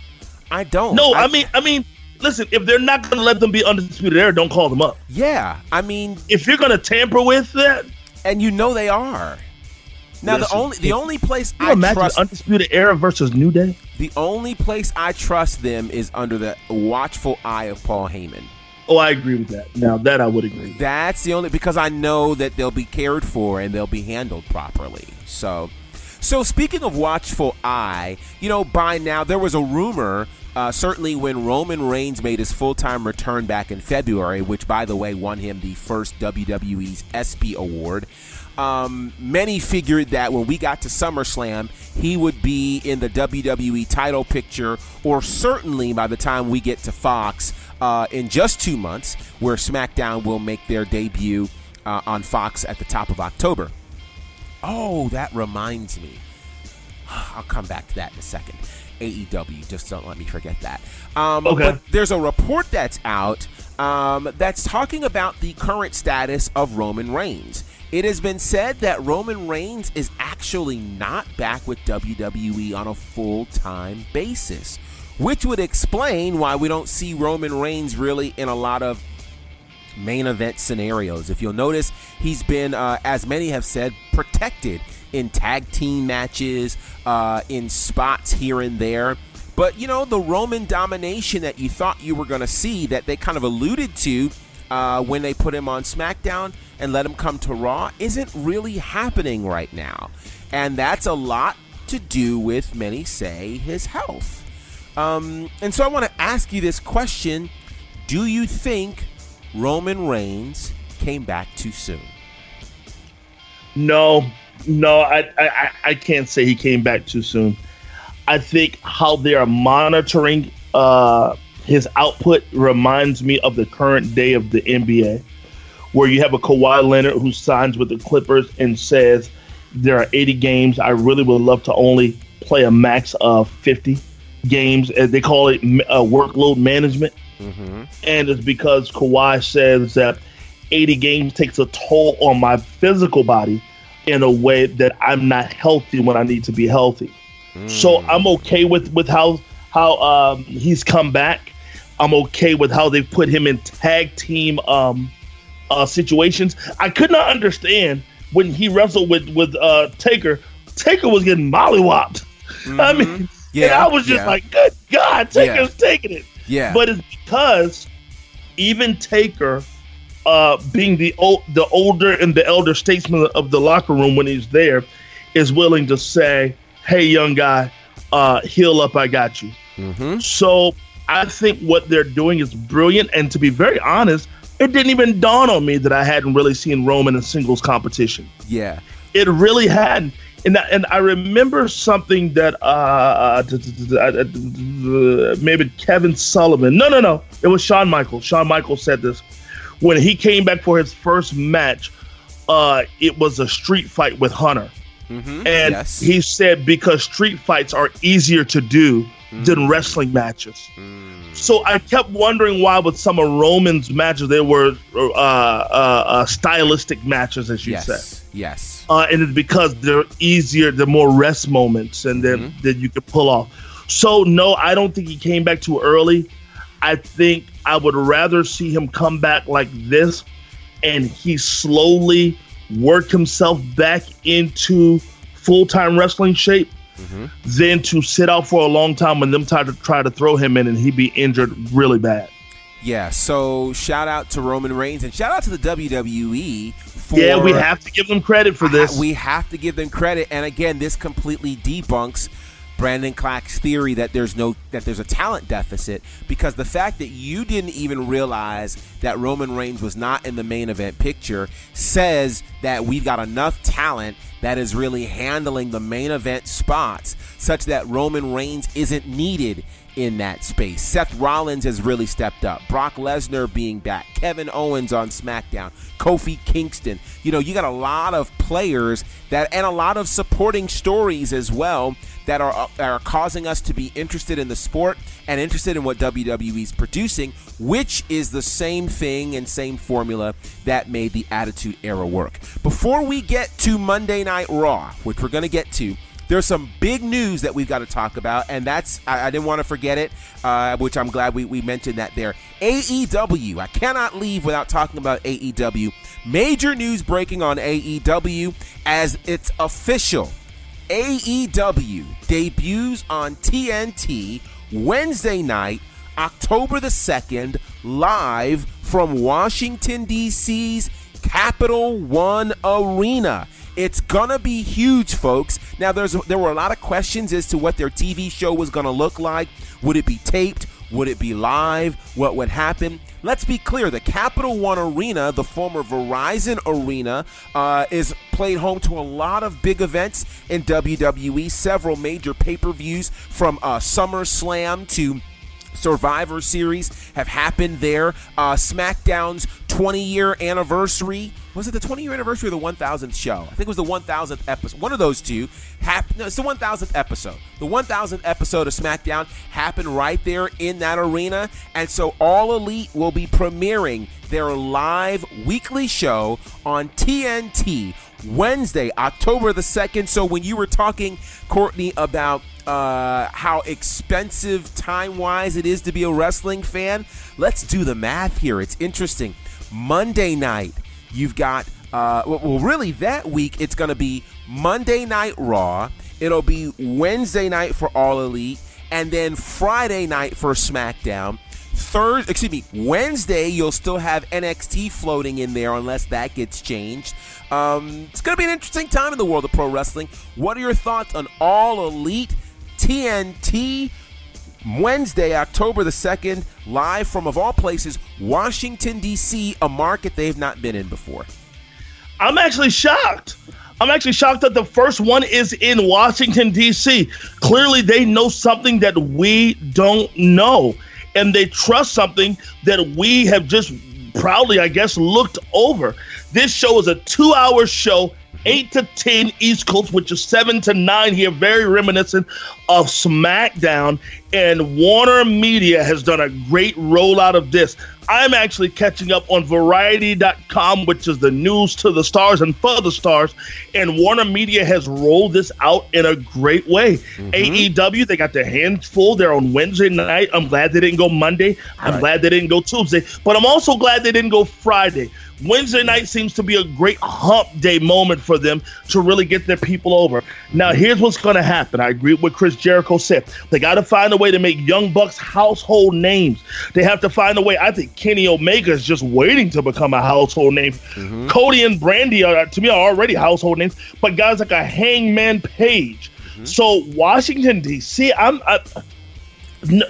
I don't. No, I mean, I mean, listen, if they're not going to let them be undisputed era, don't call them up. Yeah. I mean, If you're going to tamper with that, and you know they are. Now Listen, the only the only place I imagine trust undisputed era versus New Day. the only place I trust them is under the watchful eye of Paul Heyman. Oh, I agree with that. Now that I would agree. That's the only because I know that they'll be cared for and they'll be handled properly. So, so speaking of watchful eye, you know, by now there was a rumor. Uh, certainly, when Roman Reigns made his full-time return back in February, which, by the way, won him the first WWE's ESPY award, um, many figured that when we got to SummerSlam, he would be in the WWE title picture, or certainly by the time we get to Fox uh, in just two months, where SmackDown will make their debut uh, on Fox at the top of October. Oh, that reminds me. <sighs> I'll come back to that in a second. AEW, just don't let me forget that. Um, Okay. But there's a report that's out um, that's talking about the current status of Roman Reigns. It has been said that Roman Reigns is actually not back with WWE on a full time basis, which would explain why we don't see Roman Reigns really in a lot of main event scenarios. If you'll notice, he's been, uh, as many have said, protected in tag team matches, uh, in spots here and there. But, you know, the Roman domination that you thought you were going to see, that they kind of alluded to uh, when they put him on SmackDown and let him come to Raw, isn't really happening right now. And that's a lot to do with, many say, his health. Um, and so I want to ask you this question Do you think Roman Reigns came back too soon? No, no, I, I, I- can't say he came back too soon. I think how they are monitoring uh, his output reminds me of the current day of the NBA, where you have a Kawhi Leonard who signs with the Clippers and says, There are 80 games. I really would love to only play a max of 50 games. And they call it uh, workload management. And it's because Kawhi says that 80 games takes a toll on my physical body in a way that I'm not healthy when I need to be healthy. So I'm okay with with how how um, he's come back. I'm okay with how they put him in tag team um, uh, situations. I could not understand when he wrestled with with uh, Taker. Taker was getting mollywopped. <laughs> I mean, and Yeah, I was just yeah. like, "Good God, Taker's taking it." Yeah. But it's because even Taker, uh, being the o- the older and the elder statesman of the locker room when he's there, is willing to say, "Hey, young guy, uh, "Heal Up, I Got You." Mm-hmm. So I think what they're doing is brilliant. And to be very honest, it didn't even dawn on me that I hadn't really seen Roman in singles competition. Yeah. It really hadn't. And, I- and I remember something that uh, uh, maybe Kevin Sullivan. No, no, no. It was Shawn Michaels. Shawn Michaels said this when he came back for his first match. Uh, it was a street fight with Hunter, Mm-hmm. and yes. he said because street fights are easier to do than wrestling matches. So I kept wondering why with some of Roman's matches they were uh, uh, uh, stylistic matches, as you yes. said. Yes. Uh, and it's because they're easier, they're more rest moments, and then that you could pull off. So no, I don't think he came back too early. I think I would rather see him come back like this, and he slowly work himself back into full time wrestling shape, mm-hmm. than to sit out for a long time and them try to try to throw him in and he be injured really bad. Yeah. So shout out to Roman Reigns and shout out to the WWE for yeah, we have to give them credit for this. We have to give them credit. And again, this completely debunks Brandon Clack's theory that there's no that there's a talent deficit because the fact that you didn't even realize that Roman Reigns was not in the main event picture says that we've got enough talent that is really handling the main event spots such that Roman Reigns isn't needed in that space. Seth Rollins has really stepped up. Brock Lesnar being back. Kevin Owens on SmackDown. Kofi Kingston. You know, you got a lot of players that and a lot of supporting stories as well that are are causing us to be interested in the sport and interested in what WWE's producing, which is the same thing and same formula that made the Attitude Era work. Before we get to Monday Night Raw, which we're going to get to, there's some big news that we've got to talk about, and that's I, I didn't want to forget it, uh, which I'm glad we, we mentioned that there. AEW, I cannot leave without talking about AEW. Major news breaking on AEW as it's official. AEW debuts on TNT Wednesday night, October the 2nd, live from Washington, D.C.'s Capital One Arena. It's gonna be huge, folks. Now, there's there were a lot of questions as to what their TV show was gonna look like. Would it be taped? Would it be live? What would happen? Let's be clear: the Capital One Arena, the former Verizon Arena, uh, is played home to a lot of big events in WWE. Several major pay-per-views from uh, SummerSlam to Survivor Series have happened there. Uh, SmackDown's 20 year anniversary. Was it the 20 year anniversary or the 1000th show? I think it was the 1000th episode. One of those two. Hap- no, it's the 1000th episode. The 1000th episode of SmackDown happened right there in that arena. And so All Elite will be premiering their live weekly show on TNT Wednesday, October the 2nd. So when you were talking, Courtney, about uh, how expensive time wise it is to be a wrestling fan, let's do the math here. It's interesting. Monday night, you've got, uh, well, really, that week it's going to be Monday Night Raw, it'll be Wednesday night for All Elite, and then Friday night for SmackDown. Thursday, excuse me, Wednesday, you'll still have NXT floating in there unless that gets changed. Um, it's going to be an interesting time in the world of pro wrestling. What are your thoughts on All Elite TNT Wednesday, October the 2nd, live from, of all places, Washington, D.C., a market they've not been in before? I'm actually shocked. I'm actually shocked that the first one is in Washington, D.C. Clearly, they know something that we don't know, and they trust something that we have just proudly, I guess, looked over. This show is a two hour show. 8 to 10 East Coast, which is 7 to 9 here, very reminiscent of SmackDown. And Warner Media has done a great rollout of this. I'm actually catching up on Variety.com, which is the news to the stars and for the stars. And Warner Media has rolled this out in a great way. Mm-hmm. AEW, they got their hands full. They're on Wednesday night. I'm glad they didn't go Monday. I'm Right. glad they didn't go Tuesday. But I'm also glad they didn't go Friday. Wednesday night seems to be a great hump day moment for them to really get their people over. Now, here's what's going to happen. I agree with what Chris Jericho said. They got to find a way to make Young Bucks household names. They have to find a way. I think Kenny Omega is just waiting to become a household name. Cody and Brandi are, to me, are already household names. But guys like a Hangman Page, Mm-hmm. So Washington D.C. I'm. I, n-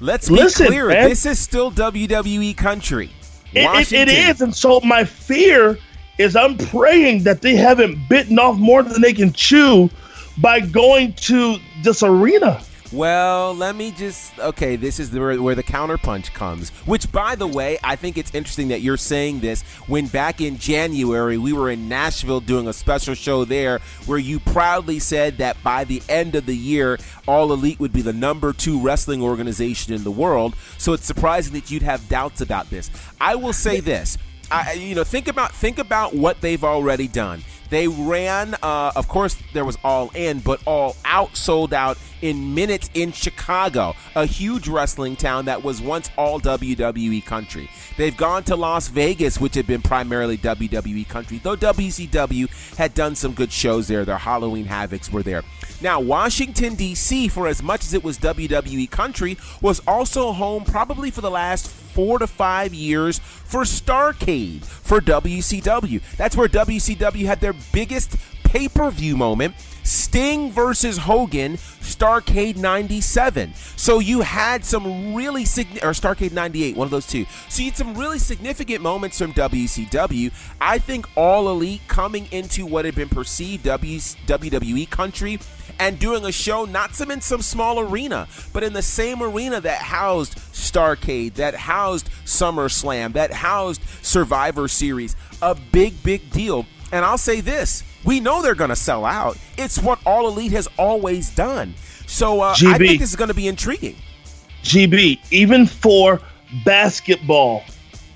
Let's be listen, clear. Man. This is still WWE country. It, it, it is, and so my fear is I'm praying that they haven't bitten off more than they can chew by going to this arena. Well, let me just. Okay, this is the, where the counterpunch comes. Which, by the way, I think it's interesting that you're saying this when back in January we were in Nashville doing a special show there where you proudly said that by the end of the year, All Elite would be the number two wrestling organization in the world. So it's surprising that you'd have doubts about this. I will say this. I, you know, think about think about what they've already done. They ran, uh, of course, there was all in, but all out sold out in minutes in Chicago, a huge wrestling town that was once all WWE country. They've gone to Las Vegas, which had been primarily WWE country, though WCW had done some good shows there. Their Halloween Havocs were there. Now, Washington, D.C., for as much as it was WWE country, was also home probably for the last four to five years for Starcade for WCW. That's where WCW had their biggest pay per view moment. Sting versus Hogan, Starcade 97. So you had some really significant, or Starcade 98, one of those two. So you had some really significant moments from WCW. I think All Elite coming into what had been perceived WWE country and doing a show not some in some small arena, but in the same arena that housed Starcade, that housed SummerSlam, that housed Survivor Series. A big, big deal. And I'll say this we know they're going to sell out. It's what All Elite has always done. So uh, I think this is going to be intriguing. GB, even for basketball,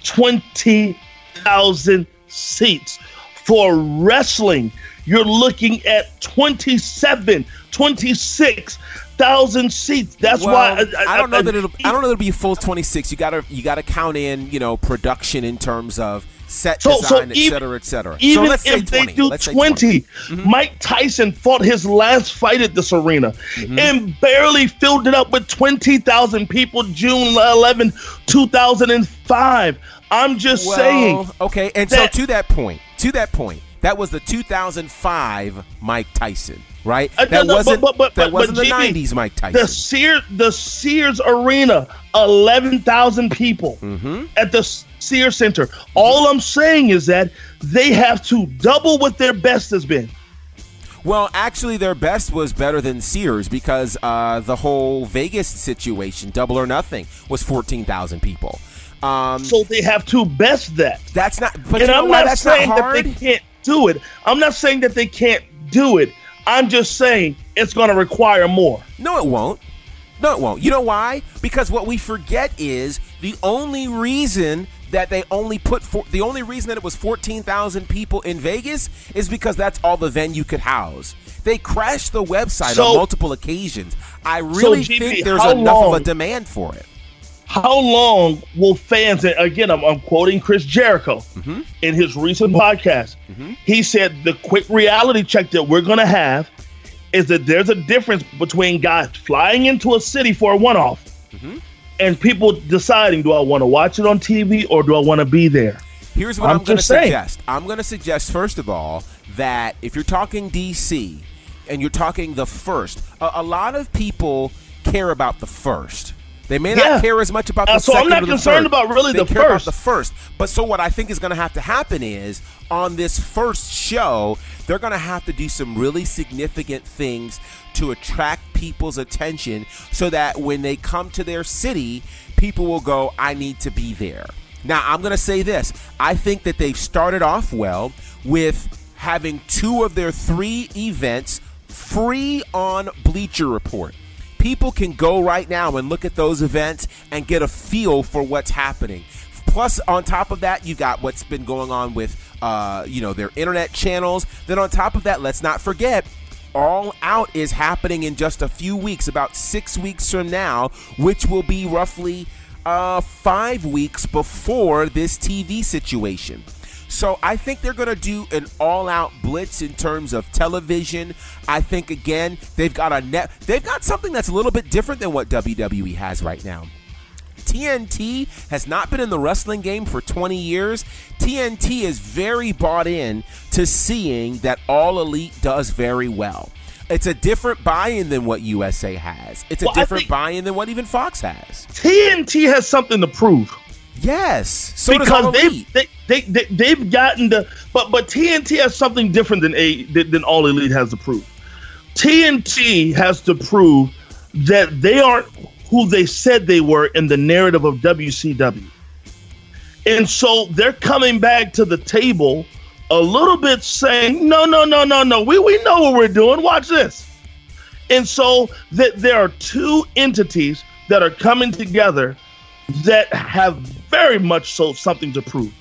20,000 seats. For wrestling, you're looking at 27, 26,000 seats. That's well, why I, I, I, don't know that it'll. I don't know it'll be full 26. You gotta you gotta count in you know production in terms of set so, design, so et cetera, et cetera. Even so if 20. they do let's 20, 20. Mm-hmm. Mike Tyson fought his last fight at this arena mm-hmm. and barely filled it up with 20,000 people June 11, 2005. I'm just well, saying. Okay, and so to that point, to that point, that was the 2005 Mike Tyson, right? Uh, that no, wasn't but, but, but, that wasn't the GB, 90s Mike Tyson. The Sears the Sears Arena, 11,000 people mm-hmm. at the Sears Center. All I'm saying is that they have to double what their best has been. Well, actually, their best was better than Sears because uh, the whole Vegas situation, double or nothing, was 14,000 people. Um, so they have to best that. That's not. But and I'm not saying not that they can't do it. I'm not saying that they can't do it. I'm just saying it's going to require more. No, it won't. No, it won't. You know why? Because what we forget is the only reason that they only put for, the only reason that it was 14,000 people in Vegas is because that's all the venue could house. They crashed the website so, on multiple occasions. I really so, think there's enough long, of a demand for it. How long will fans, and again, I'm, I'm quoting Chris Jericho mm-hmm. in his recent podcast. Mm-hmm. He said the quick reality check that we're going to have is that there's a difference between guys flying into a city for a one off mm-hmm. and people deciding, do I want to watch it on TV or do I want to be there? Here's what I'm, I'm going to suggest. I'm going to suggest, first of all, that if you're talking DC and you're talking the first, a, a lot of people care about the first. They may not yeah. care as much about the uh, so second. I'm not concerned third. about really they the care first. About the first. But so what I think is going to have to happen is on this first show, they're going to have to do some really significant things to attract people's attention, so that when they come to their city, people will go, "I need to be there." Now, I'm going to say this. I think that they've started off well with having two of their three events free on Bleacher Report people can go right now and look at those events and get a feel for what's happening. Plus, on top of that, you got what's been going on with, uh, you know, their internet channels. Then on top of that, let's not forget, All Out is happening in just a few weeks, about six weeks from now, which will be roughly uh, five weeks before this TV situation. So I think they're going to do an all-out blitz in terms of television. I think again they've got a net. They've got something that's a little bit different than what WWE has right now. TNT has not been in the wrestling game for 20 years. TNT is very bought in to seeing that All Elite does very well. It's a different buy-in than what USA has. It's a Well, different buy-in than what even Fox has. TNT has something to prove. Yes. So because they've they, they, they they've gotten the but but TNT has something different than a than All Elite has to prove. TNT has to prove that they aren't who they said they were in the narrative of WCW. And so they're coming back to the table a little bit saying, no, no, no, no, no. We, we know what we're doing. Watch this. And so that there are two entities that are coming together that have very much so something to prove.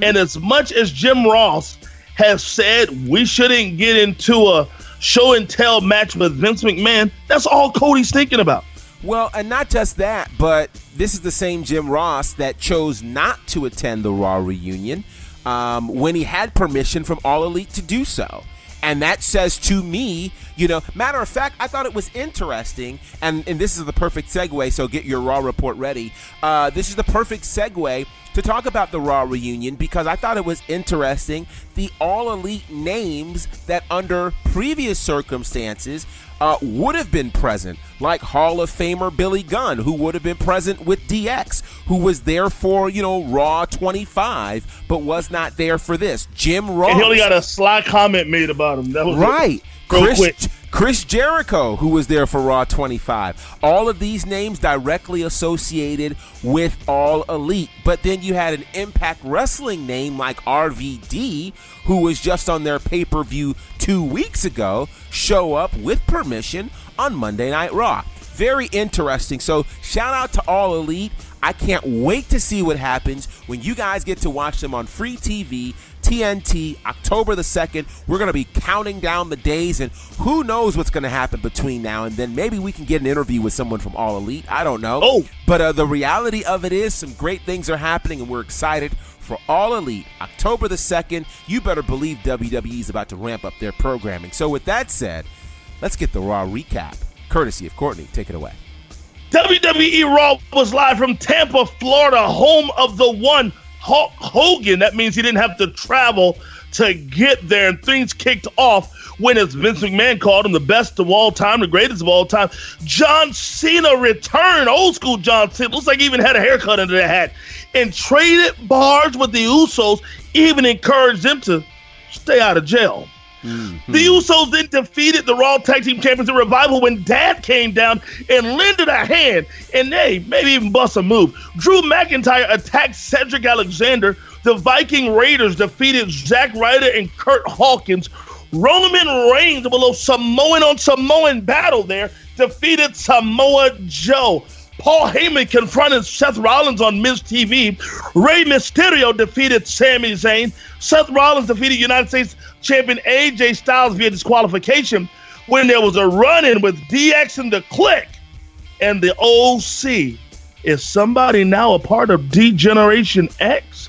And as much as Jim Ross has said we shouldn't get into a show and tell match with Vince McMahon, that's all Cody's thinking about. Well, and not just that, but this is the same Jim Ross that chose not to attend the Raw reunion um, when he had permission from All Elite to do so. And that says to me, you know, matter of fact, I thought it was interesting, and, and this is the perfect segue, so get your Raw report ready. Uh, this is the perfect segue to talk about the Raw reunion because I thought it was interesting the All Elite names that, under previous circumstances, uh, would have been present, like Hall of Famer Billy Gunn, who would have been present with DX, who was there for, you know, Raw 25, but was not there for this. Jim Ross. And he only got a sly comment made about him. That was Right. Real Chris, quick. Chris Jericho, who was there for Raw 25. All of these names directly associated with All Elite. But then you had an Impact Wrestling name like RVD, who was just on their pay per view two weeks ago, show up with permission on Monday Night Raw. Very interesting. So, shout out to All Elite. I can't wait to see what happens when you guys get to watch them on free TV, TNT, October the 2nd. We're going to be counting down the days, and who knows what's going to happen between now and then. Maybe we can get an interview with someone from All Elite. I don't know. Oh. But uh, the reality of it is, some great things are happening, and we're excited for All Elite. October the 2nd. You better believe WWE is about to ramp up their programming. So, with that said, let's get the Raw recap. Courtesy of Courtney. Take it away. WWE Raw was live from Tampa, Florida, home of the one Hulk Hogan. That means he didn't have to travel to get there, and things kicked off when, as Vince McMahon called him, the best of all time, the greatest of all time. John Cena returned, old school John Cena. Looks like he even had a haircut under that hat, and traded bars with the Usos. Even encouraged them to stay out of jail. Mm-hmm. The Usos then defeated the Raw Tag Team Champions in Revival when Dad came down and lended a hand and they maybe even bust a move. Drew McIntyre attacked Cedric Alexander. The Viking Raiders defeated Zack Ryder and Curt Hawkins. Roman Reigns, below Samoan on Samoan battle there, defeated Samoa Joe. Paul Heyman confronted Seth Rollins on Miz TV. Rey Mysterio defeated Sami Zayn. Seth Rollins defeated United States champion AJ Styles via disqualification when there was a run in with DX and the Kliq and the OC. Is somebody now a part of D Generation X?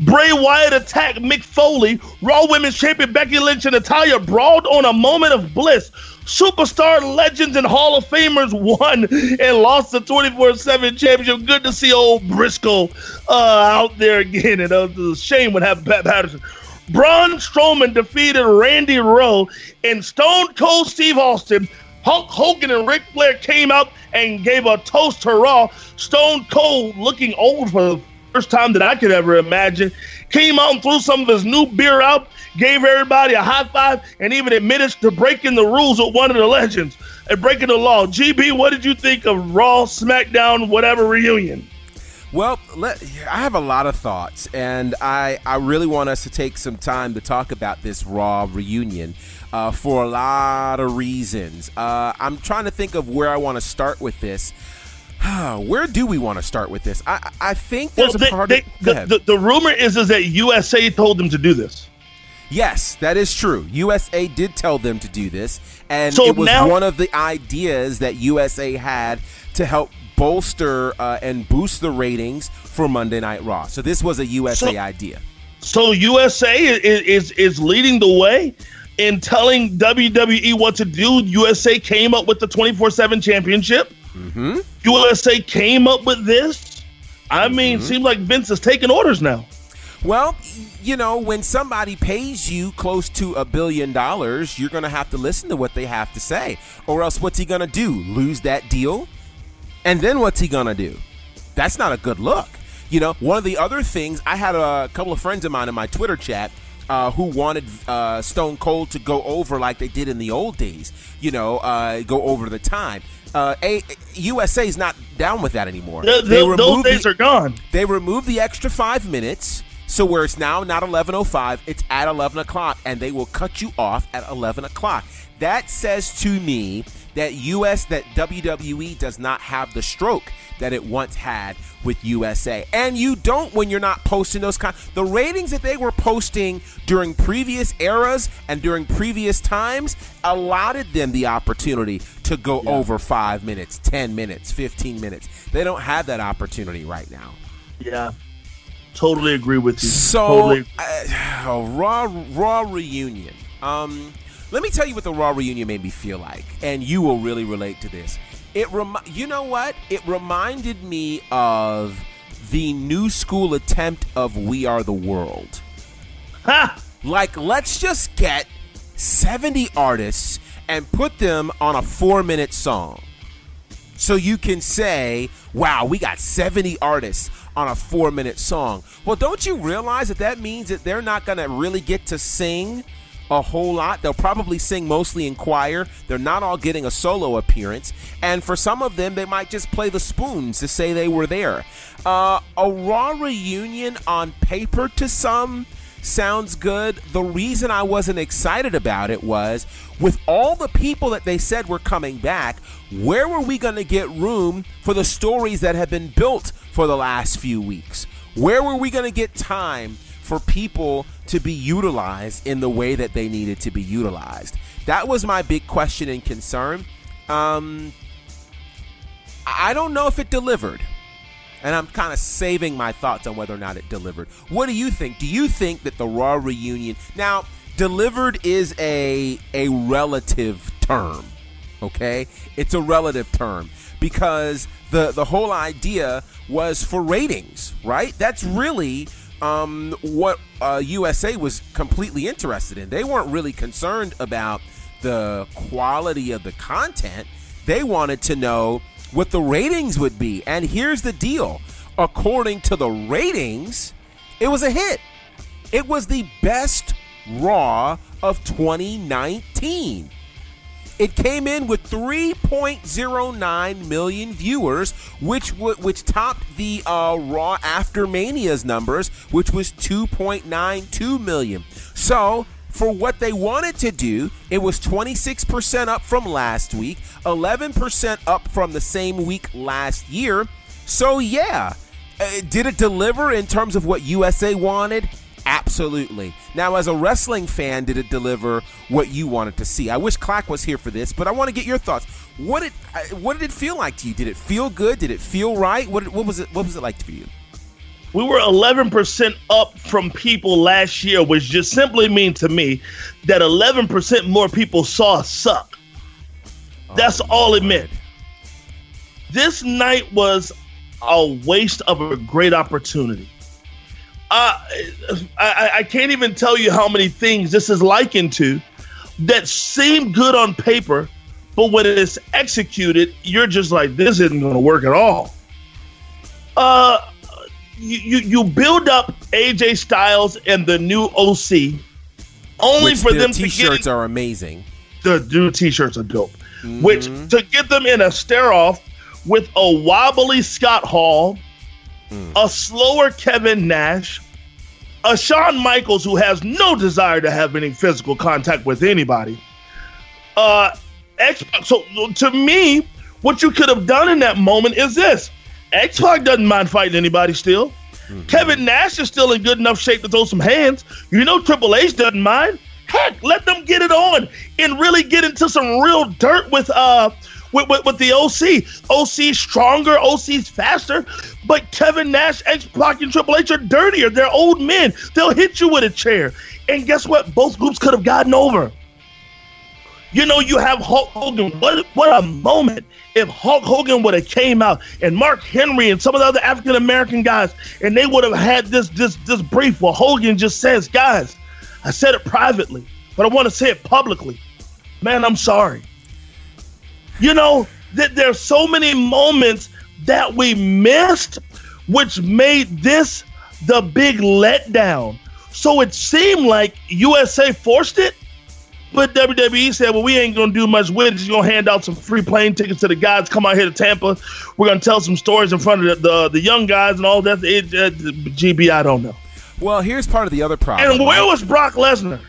Bray Wyatt attacked Mick Foley. Raw Women's Champion Becky Lynch and Natalya brawled on a moment of bliss. Superstar legends and Hall of Famers won and lost the 24 7 championship. Good to see old Brisco uh, out there again. And it was a shame what happened Pat Patterson. Braun Strowman defeated Randy Rowe and Stone Cold Steve Austin. Hulk Hogan and Ric Flair came out and gave a toast to Raw. Stone Cold, looking old for the first time that I could ever imagine, came out and threw some of his new beer out, gave everybody a high five, and even admitted to breaking the rules with one of the legends and breaking the law. GB, what did you think of Raw, SmackDown, whatever reunion? Well, let, I have a lot of thoughts, and I, I really want us to take some time to talk about this Raw reunion uh, for a lot of reasons. Uh, I'm trying to think of where I want to start with this. <sighs> where do we want to start with this? I, I think there's Well, a part they- of. they- the, the, the rumor is, is that USA told them to do this. Yes, that is true. USA did tell them to do this, and So it was now- one of the ideas that USA had to help bolster uh, and boost the ratings for Monday Night Raw. So this was a USA So- idea. So USA is, is is leading the way in telling WWE what to do. USA came up with the 24/7 championship. Mm-hmm. USA came up with this. I mean, seems like Vince is taking orders now. Well, you know, when somebody pays you close to a billion dollars, you're going to have to listen to what they have to say. Or else, what's he going to do? Lose that deal? And then what's he going to do? That's not a good look. You know, one of the other things, I had a couple of friends of mine in my Twitter chat uh, who wanted uh, Stone Cold to go over like they did in the old days, you know, uh, go over the time. Uh, a, USA is not down with that anymore. The, the, those days the, are gone. They removed the extra five minutes so where it's now not 11:05, it's at 11 o'clock, and they will cut you off at 11 o'clock. That says to me that US that WWE does not have the stroke that it once had with USA. And you don't when you're not posting those kind the ratings that they were posting during previous eras and during previous times allotted them the opportunity to go yeah. over 5 minutes, 10 minutes, 15 minutes. They don't have that opportunity right now. Yeah. Totally agree with you. So, totally. Uh, <sighs> Raw Raw reunion. Um, let me tell you what the Raw reunion made me feel like, and you will really relate to this. It rem- you know what? It reminded me of the new school attempt of We Are the World. Ha! Like, let's just get 70 artists and put them on a four minute song. So you can say, wow, we got 70 artists on a four minute song. Well, don't you realize that that means that they're not going to really get to sing a whole lot? They'll probably sing mostly in choir. They're not all getting a solo appearance. And for some of them, they might just play the spoons to say they were there. Uh, a Raw reunion on paper to some sounds good. The reason I wasn't excited about it was with all the people that they said were coming back, where were we going to get room for the stories that have been built for the last few weeks? Where were we going to get time for people to be utilized in the way that they needed to be utilized? That was my big question and concern. Um, I don't know if it delivered. And I'm kind of saving my thoughts on whether or not it delivered. What do you think? Do you think that the Raw reunion now delivered is a a relative term? Okay, it's a relative term because the the whole idea was for ratings, right? That's really um, what uh, USA was completely interested in. They weren't really concerned about the quality of the content. They wanted to know what the ratings would be. And here's the deal according to the ratings, it was a hit. It was the best Raw of 2019. It came in with 3.09 million viewers, which which topped the uh, Raw After Mania's numbers, which was 2.92 million. So for what they wanted to do. It was 26% up from last week, 11% up from the same week last year. So, yeah, uh, did it deliver in terms of what USA wanted? Absolutely. Now, as a wrestling fan, did it deliver what you wanted to see? I wish Clack was here for this, but I want to get your thoughts. What did uh, what did it feel like to you? Did it feel good? Did it feel right? What, what was it? What was it like for you? we were 11% up from people last year, which just simply means to me that 11% more people saw us suck. That's oh, all it meant. This night was a waste of a great opportunity. Uh, I, I can't even tell you how many things this is likened to that seem good on paper, but when it's executed, you're just like, this isn't going to work at all. Uh, you, you, you build up AJ Styles and the new OC only Which for them to hear The t-shirts to get are amazing. The new t-shirts are dope. Mm-hmm. Which to get them in a stare off with a wobbly Scott Hall, mm. a slower Kevin Nash, a Shawn Michaels who has no desire to have any physical contact with anybody. Uh, X. So to me, what you could have done in that moment is this: X Pac doesn't mind fighting anybody still. Mm-hmm. Kevin Nash is still in good enough shape to throw some hands. You know Triple H doesn't mind. Heck, let them get it on and really get into some real dirt with uh with, with, with the OC. OC stronger, OC's faster, but Kevin Nash, X Pac, and Triple H are dirtier. They're old men. They'll hit you with a chair. And guess what? Both groups could have gotten over. You know, you have Hulk Hogan. What what a moment if Hulk Hogan would have came out and Mark Henry and some of the other African American guys, and they would have had this this this brief where Hogan just says, "Guys, I said it privately, but I want to say it publicly. Man, I'm sorry." You know that there's so many moments that we missed, which made this the big letdown. So it seemed like USA forced it but WWE said, well, we ain't going to do much with it. Just going to hand out some free plane tickets to the guys. Come out here to Tampa. We're going to tell some stories in front of the, the, the young guys and all that. It, uh, GB, I don't know. Well, here's part of the other problem. And where was Brock Lesnar?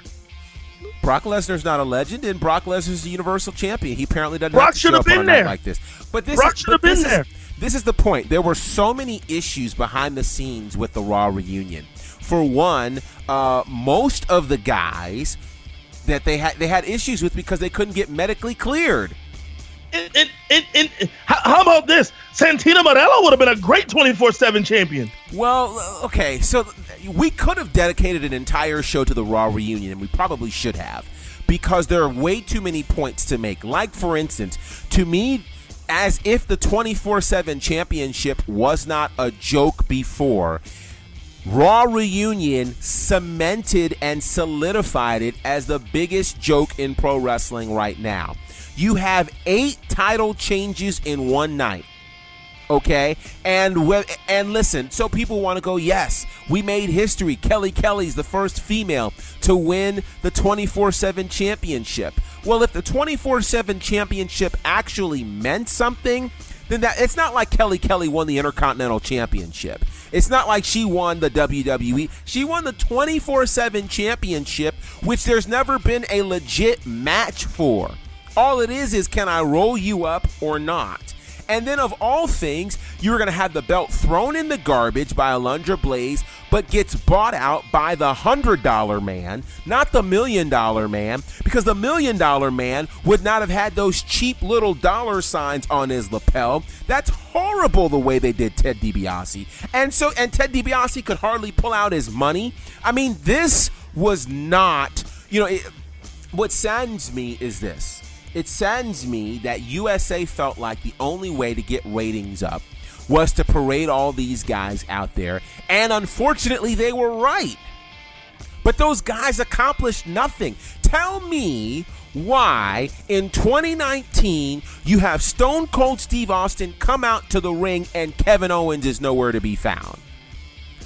Brock Lesnar's not a legend, and Brock Lesnar's the Universal Champion. He apparently doesn't Brock have to show up been there. like this. But this Brock is, should have been this there. Is, this is the point. There were so many issues behind the scenes with the Raw reunion. For one, uh, most of the guys that they had they had issues with because they couldn't get medically cleared. It, it, it, it, how, about this? Santino Marella would have been a great 24 7 champion. Well, okay, so we could have dedicated an entire show to the Raw reunion, and we probably should have, because there are way too many points to make. Like, for instance, to me, as if the 24 7 championship was not a joke before. Raw Reunion cemented and solidified it as the biggest joke in pro wrestling right now. You have eight title changes in one night. Okay, and and listen. So people want to go. Yes, we made history. Kelly Kelly's the first female to win the 24/7 championship. Well, if the 24/7 championship actually meant something, then that it's not like Kelly Kelly won the Intercontinental Championship. It's not like she won the WWE. She won the 24 7 championship, which there's never been a legit match for. All it is is can I roll you up or not? And then, of all things, you're going to have the belt thrown in the garbage by Alundra Blaze, but gets bought out by the $100 man, not the million dollar man, because the million dollar man would not have had those cheap little dollar signs on his lapel. That's horrible the way they did Ted DiBiase. And so, and Ted DiBiase could hardly pull out his money. I mean, this was not, you know, it, what saddens me is this it saddens me that USA felt like the only way to get ratings up was to parade all these guys out there. And unfortunately, they were right. But those guys accomplished nothing. Tell me why in 2019 you have Stone Cold Steve Austin come out to the ring and Kevin Owens is nowhere to be found.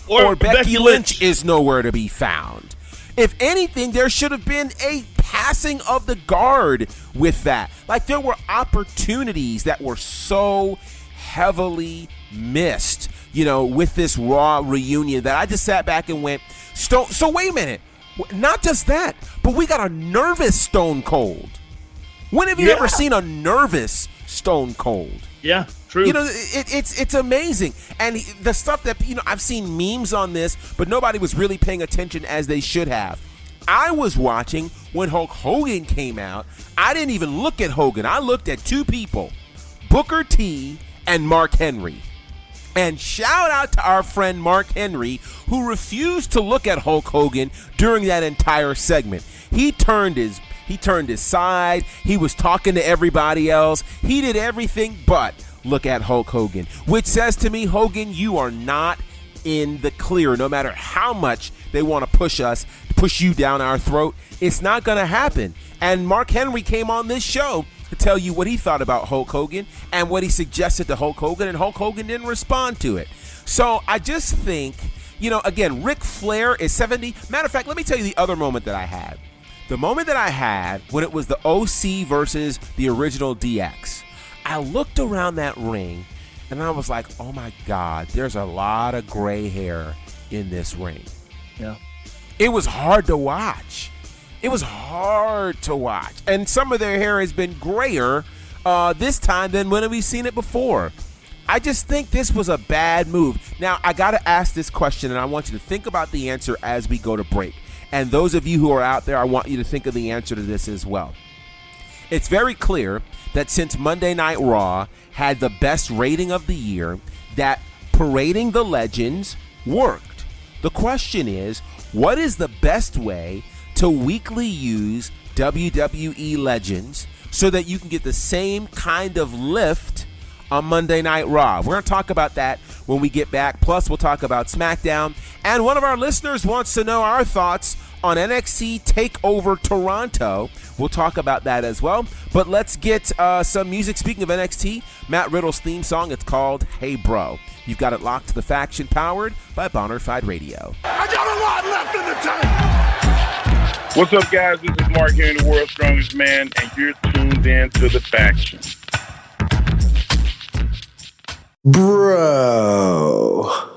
Or, or Becky, Becky Lynch Lynch. is nowhere to be found. If anything, there should have been a passing of the guard with that. Like there were opportunities that were so heavily missed, you know, with this Raw reunion that I just sat back and went, Stone. So wait a minute, not just that, but we got a nervous Stone Cold. When have you Yeah. ever seen a nervous Stone Cold? Yeah, true. You know, it, it's it's amazing, and the stuff that you know, I've seen memes on this, but nobody was really paying attention as they should have. I was watching when Hulk Hogan came out. I didn't even look at Hogan. I looked at two people, Booker T and Mark Henry. And shout out to our friend Mark Henry, who refused to look at Hulk Hogan during that entire segment. He turned his he turned his side. He was talking to everybody else. He did everything but look at Hulk Hogan, which says to me, Hogan, you are not in the clear. No matter how much they want to push us, push you down our throat, it's not going to happen. And Mark Henry came on this show to tell you what he thought about Hulk Hogan and what he suggested to Hulk Hogan, and Hulk Hogan didn't respond to it. So I just think, you know, again, Ric Flair is 70. Matter of fact, let me tell you the other moment that I had. The moment that I had when it was the OC versus the original DX, I looked around that ring and I was like, oh my God, there's a lot of gray hair in this ring. Yeah. It was hard to watch. It was hard to watch. And some of their hair has been grayer uh, this time than when we've seen it before. I just think this was a bad move. Now, I got to ask this question, and I want you to think about the answer as we go to break. And those of you who are out there, I want you to think of the answer to this as well. It's very clear that since Monday Night Raw had the best rating of the year, that parading the legends worked. The question is, what is the best way to weekly use WWE legends so that you can get the same kind of lift on Monday Night Raw. We're going to talk about that when we get back. Plus, we'll talk about SmackDown. And one of our listeners wants to know our thoughts on NXT TakeOver Toronto. We'll talk about that as well. But let's get uh, some music. Speaking of NXT, Matt Riddle's theme song. It's called Hey Bro. You've got it locked to the faction powered by Bonafide Radio. I got a lot left in the tank. What's up, guys? This is Mark here in the World's Strongest Man, and you're tuned in to the faction. Bro. Let me know, bro.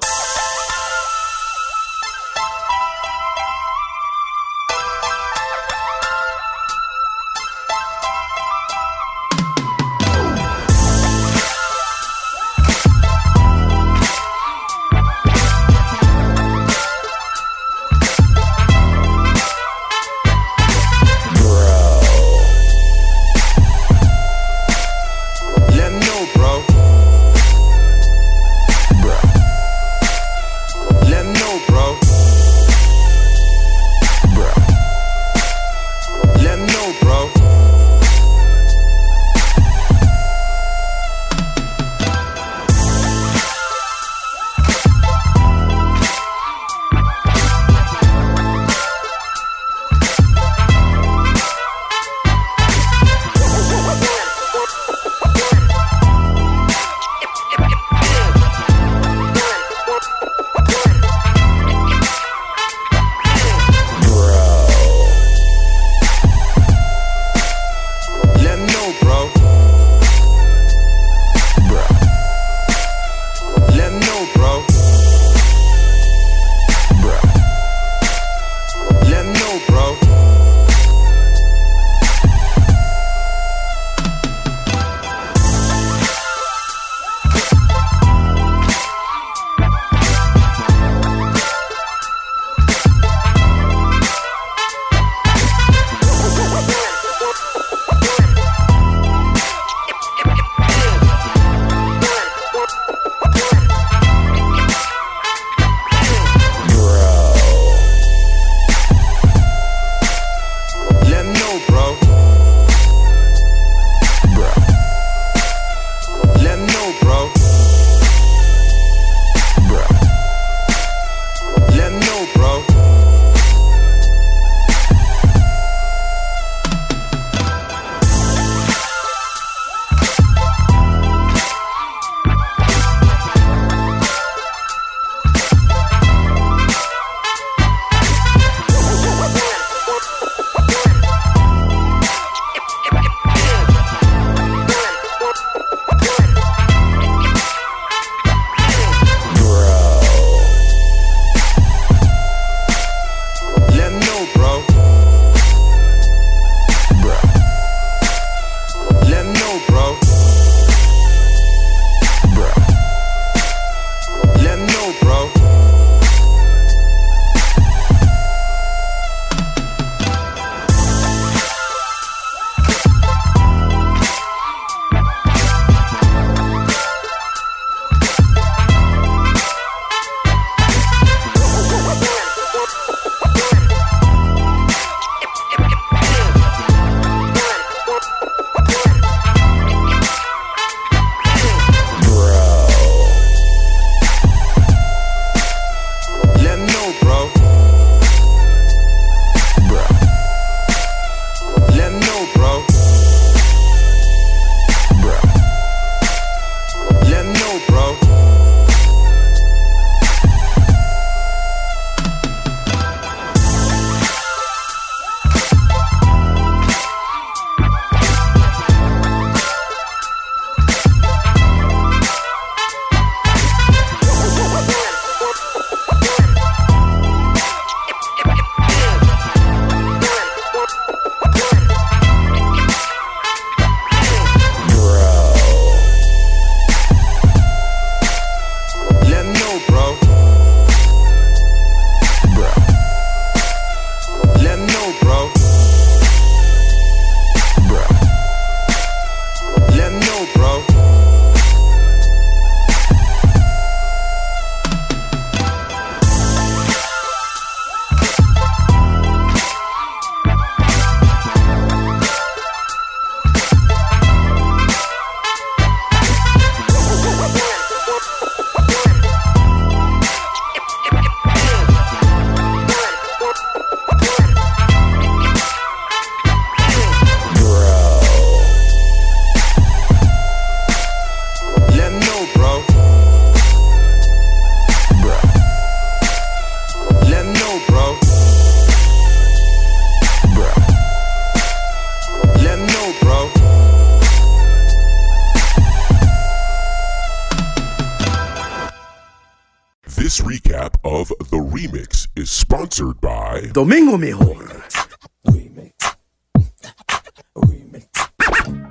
Domingo Mejor.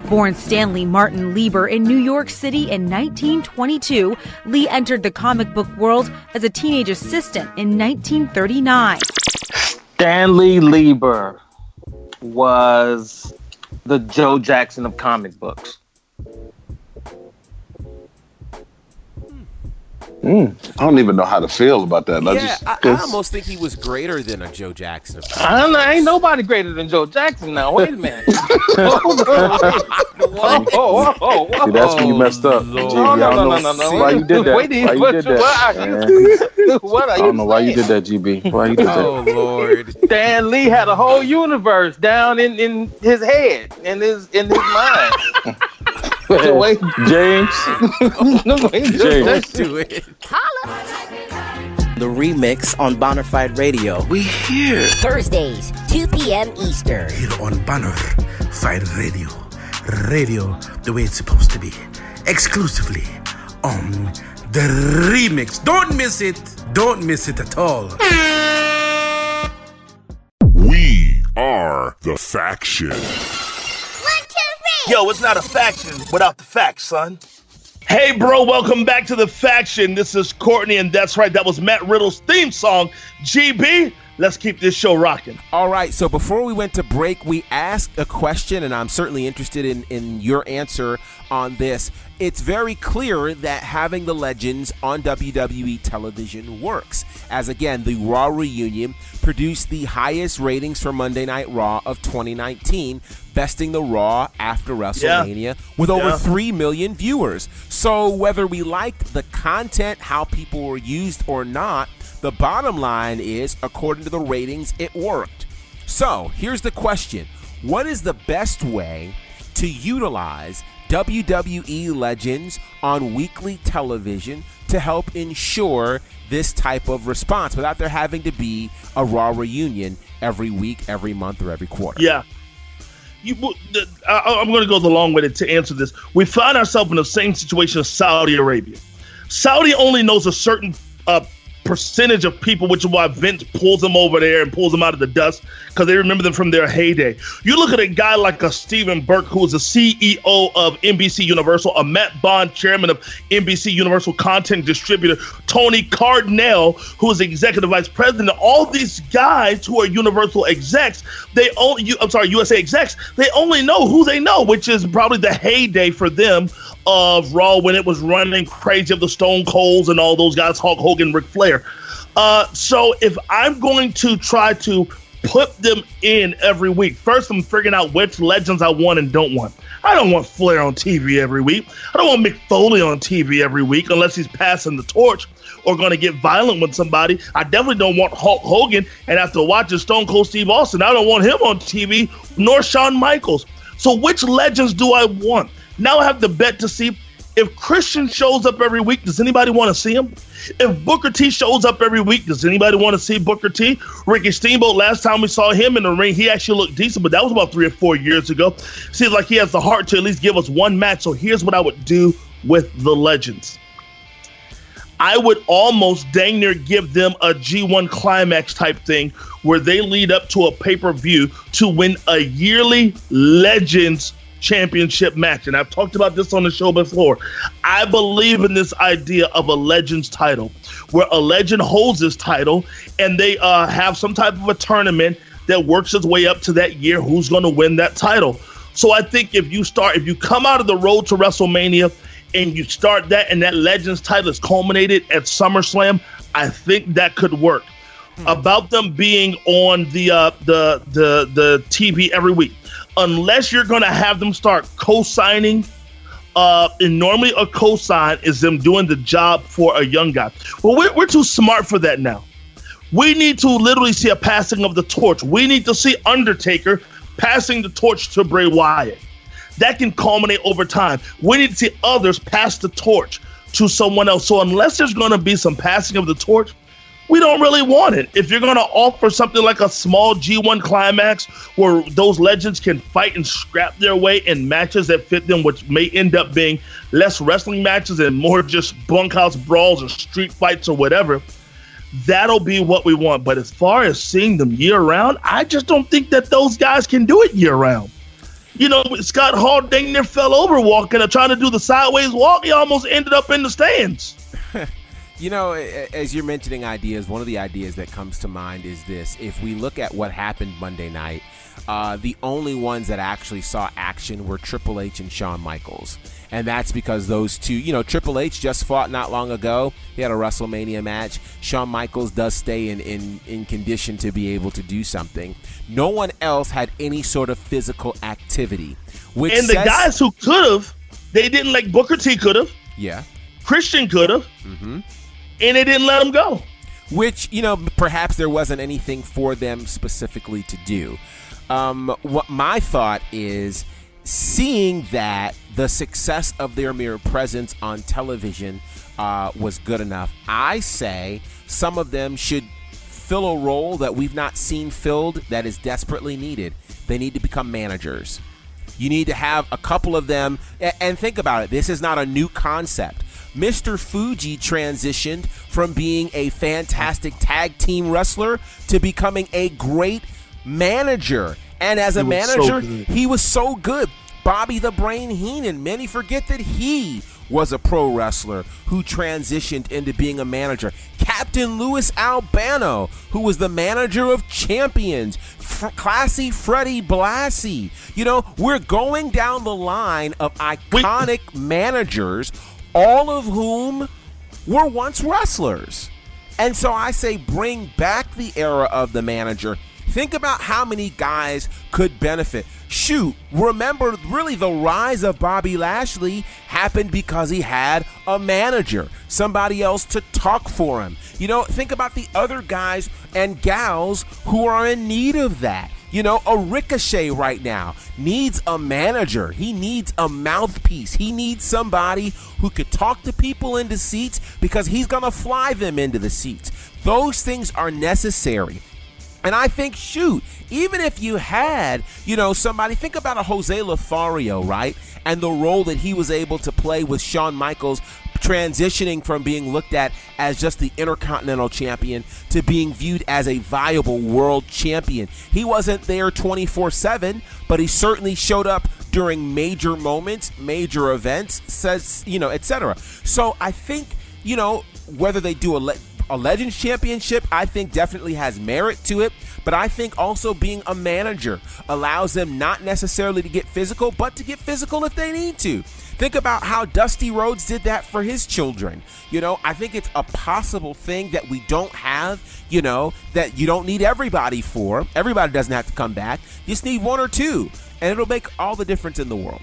Born Stanley Martin Lieber in New York City in 1922, Lee entered the comic book world as a teenage assistant in 1939. Stanley Lieber was the Joe Jackson of comic books. Mm, I don't even know how to feel about that. I yeah, just, I, I almost think he was greater than a Joe Jackson. I don't know. Ain't nobody greater than Joe Jackson now. Wait a minute. <laughs> oh, oh, oh, oh, See, that's when you messed up. No, no, no, no, no, Why you did that? Wait, why you did that? What are you, <laughs> what I don't know why you did that, GB. Why you did that? Oh Lord. Stan Lee had a whole universe down in, in his head, in his in his mind. <laughs> the way James, <laughs> the way James. Do it. The remix on Bonafide Radio. We here. Thursdays, 2 p.m. Eastern. Here on Bonafide Radio. Radio the way it's supposed to be. Exclusively on the remix. Don't miss it. Don't miss it at all. We are the faction. Yo, it's not a faction without the facts, son. Hey, bro, welcome back to the faction. This is Courtney, and that's right, that was Matt Riddle's theme song. GB, let's keep this show rocking. All right, so before we went to break, we asked a question, and I'm certainly interested in, in your answer on this. It's very clear that having the legends on WWE television works, as again, the Raw reunion produced the highest ratings for Monday Night Raw of 2019, besting the Raw after WrestleMania Yeah. with over Yeah. 3 million viewers. So, whether we liked the content, how people were used or not, the bottom line is, according to the ratings, it worked. So, here's the question What is the best way to utilize WWE legends on weekly television to help ensure this type of response without there having to be a Raw reunion every week, every month, or every quarter? Yeah. You, I, I'm going to go the long way to, to answer this. We find ourselves in the same situation as Saudi Arabia. Saudi only knows a certain uh, percentage of people, which is why Vince pulls them over there and pulls them out of the dust because they remember them from their heyday. You look at a guy like a Stephen Burke, who is the CEO of NBC Universal, a Matt Bond, chairman of NBC Universal content distributor, Tony Cardinal, who is executive vice president. All these guys who are Universal execs, they only, I'm sorry, USA execs, they only know who they know, which is probably the heyday for them of Raw when it was running crazy of the Stone Colds and all those guys, Hulk Hogan, Ric Flair. Uh, so if I'm going to try to put them in every week, first I'm figuring out which legends I want and don't want. I don't want Flair on TV every week. I don't want Mick Foley on TV every week unless he's passing the torch or going to get violent with somebody. I definitely don't want Hulk Hogan. And after watching Stone Cold Steve Austin, I don't want him on TV, nor Shawn Michaels. So which legends do I want? Now I have to bet to see if Christian shows up every week, does anybody want to see him? If Booker T shows up every week, does anybody want to see Booker T? Ricky Steamboat, last time we saw him in the ring, he actually looked decent, but that was about three or four years ago. Seems like he has the heart to at least give us one match. So here's what I would do with the Legends. I would almost dang near give them a G1 climax type thing where they lead up to a pay per view to win a yearly Legends championship match. And I've talked about this on the show before. I believe in this idea of a Legends title where a legend holds this title and they uh, have some type of a tournament that works its way up to that year who's going to win that title. So I think if you start, if you come out of the road to WrestleMania and you start that and that Legends title is culminated at SummerSlam, I think that could work. About them being on the uh, the the the TV every week, unless you're going to have them start co-signing. Uh, and normally a co-sign is them doing the job for a young guy. Well, we're, we're too smart for that now. We need to literally see a passing of the torch. We need to see Undertaker passing the torch to Bray Wyatt. That can culminate over time. We need to see others pass the torch to someone else. So unless there's going to be some passing of the torch, we don't really want it. If you're going to offer something like a small G1 climax where those legends can fight and scrap their way in matches that fit them, which may end up being less wrestling matches and more just bunkhouse brawls or street fights or whatever, that'll be what we want. But as far as seeing them year round, I just don't think that those guys can do it year round. You know, Scott Hall dang near fell over walking, trying to do the sideways walk. He almost ended up in the stands. <laughs> You know, as you're mentioning ideas, one of the ideas that comes to mind is this. If we look at what happened Monday night, uh, the only ones that actually saw action were Triple H and Shawn Michaels. And that's because those two, you know, Triple H just fought not long ago. He had a WrestleMania match. Shawn Michaels does stay in, in, in condition to be able to do something. No one else had any sort of physical activity. Which and the says, guys who could have, they didn't like Booker T could have. Yeah. Christian could have. Mm-hmm and they didn't let him go. Which, you know, perhaps there wasn't anything for them specifically to do. Um, what my thought is seeing that the success of their mere presence on television uh, was good enough, I say some of them should fill a role that we've not seen filled that is desperately needed. They need to become managers. You need to have a couple of them, and think about it. This is not a new concept. Mr. Fuji transitioned from being a fantastic tag team wrestler to becoming a great manager. And as a he manager, so he was so good. Bobby the Brain Heenan, many forget that he was a pro wrestler who transitioned into being a manager. Captain Louis Albano, who was the manager of champions. F- classy Freddie Blassie. You know, we're going down the line of iconic Wait. managers all of whom were once wrestlers. And so I say bring back the era of the manager. Think about how many guys could benefit. Shoot, remember, really, the rise of Bobby Lashley happened because he had a manager, somebody else to talk for him. You know, think about the other guys and gals who are in need of that. You know, a Ricochet right now needs a manager. He needs a mouthpiece. He needs somebody who could talk to people into seats because he's going to fly them into the seats. Those things are necessary. And I think, shoot, even if you had, you know, somebody, think about a Jose Lothario, right? And the role that he was able to play with Shawn Michaels transitioning from being looked at as just the Intercontinental Champion to being viewed as a viable world champion. He wasn't there 24 7, but he certainly showed up during major moments, major events, says, you know, etc. So I think, you know, whether they do a, le- a Legends Championship, I think definitely has merit to it. But I think also being a manager allows them not necessarily to get physical, but to get physical if they need to. Think about how Dusty Rhodes did that for his children. You know, I think it's a possible thing that we don't have, you know, that you don't need everybody for. Everybody doesn't have to come back. You just need one or two, and it'll make all the difference in the world.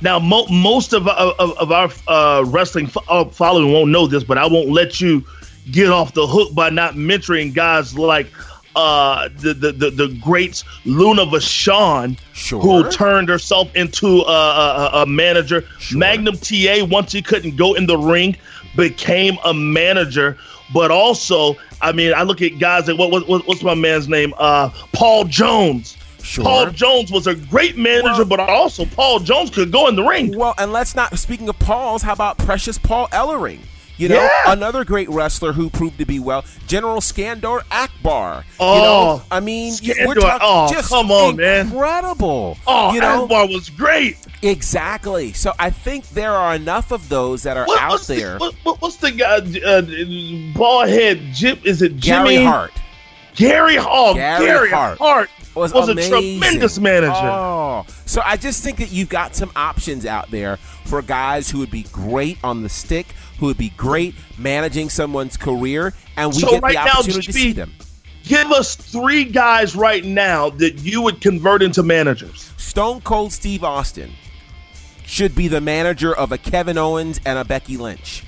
Now, mo- most of, of, of our uh, wrestling uh, following won't know this, but I won't let you get off the hook by not mentoring guys like uh, the, the, the the greats Luna Vachon, sure. who turned herself into a, a, a manager. Sure. Magnum TA, once he couldn't go in the ring, became a manager. But also, I mean, I look at guys like what, what what's my man's name? Uh, Paul Jones. Sure. Paul Jones was a great manager, well, but also Paul Jones could go in the ring. Well, and let's not. Speaking of Pauls, how about Precious Paul Ellering? You know, yeah. another great wrestler who proved to be well, General Skandor Akbar. Oh, you know, I mean, Skandor, we're talking oh, just come on, man, incredible. Oh, you know, Akbar was great. Exactly. So I think there are enough of those that are what, out there. The, what, what's the guy? Uh, ball head Jim? Is it Jimmy Gary Hart? Gary Hart. Gary, Gary Hart. Hart was, was a tremendous manager. Oh, so I just think that you've got some options out there for guys who would be great on the stick, who would be great managing someone's career, and we so get right the opportunity now, to see them. Give us three guys right now that you would convert into managers. Stone Cold Steve Austin should be the manager of a Kevin Owens and a Becky Lynch.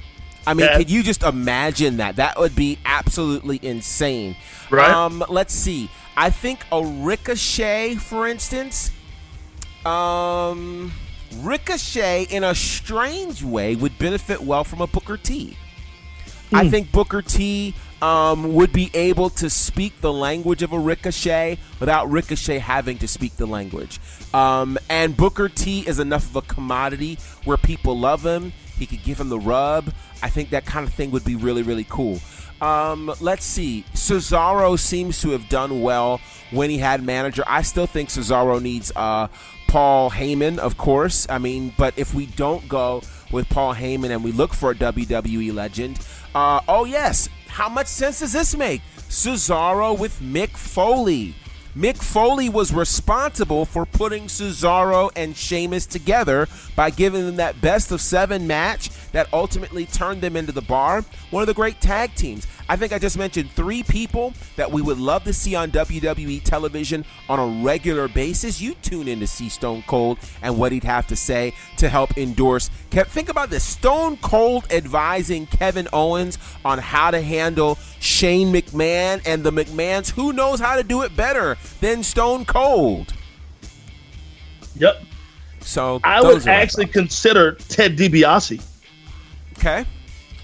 I mean, Yeah. could you just imagine that? That would be absolutely insane. Right. Um, let's see. I think a Ricochet, for instance, um, Ricochet, in a strange way, would benefit well from a Booker T. I Hmm. think Booker T um, would be able to speak the language of a Ricochet without Ricochet having to speak the language. Um, and Booker T is enough of a commodity where people love him. He could give him the rub. I think that kind of thing would be really, really cool. Um, let's see. Cesaro seems to have done well when he had manager. I still think Cesaro needs uh, Paul Heyman, of course. I mean, but if we don't go with Paul Heyman and we look for a WWE legend, uh, oh yes, how much sense does this make? Cesaro with Mick Foley. Mick Foley was responsible for putting Cesaro and Sheamus together by giving them that best of seven match that ultimately turned them into the bar. One of the great tag teams. I think I just mentioned three people that we would love to see on WWE television on a regular basis. You tune in to see Stone Cold and what he'd have to say to help endorse. Think about this Stone Cold advising Kevin Owens on how to handle Shane McMahon and the McMahons. Who knows how to do it better than Stone Cold? Yep. So I would actually consider Ted DiBiase. Okay.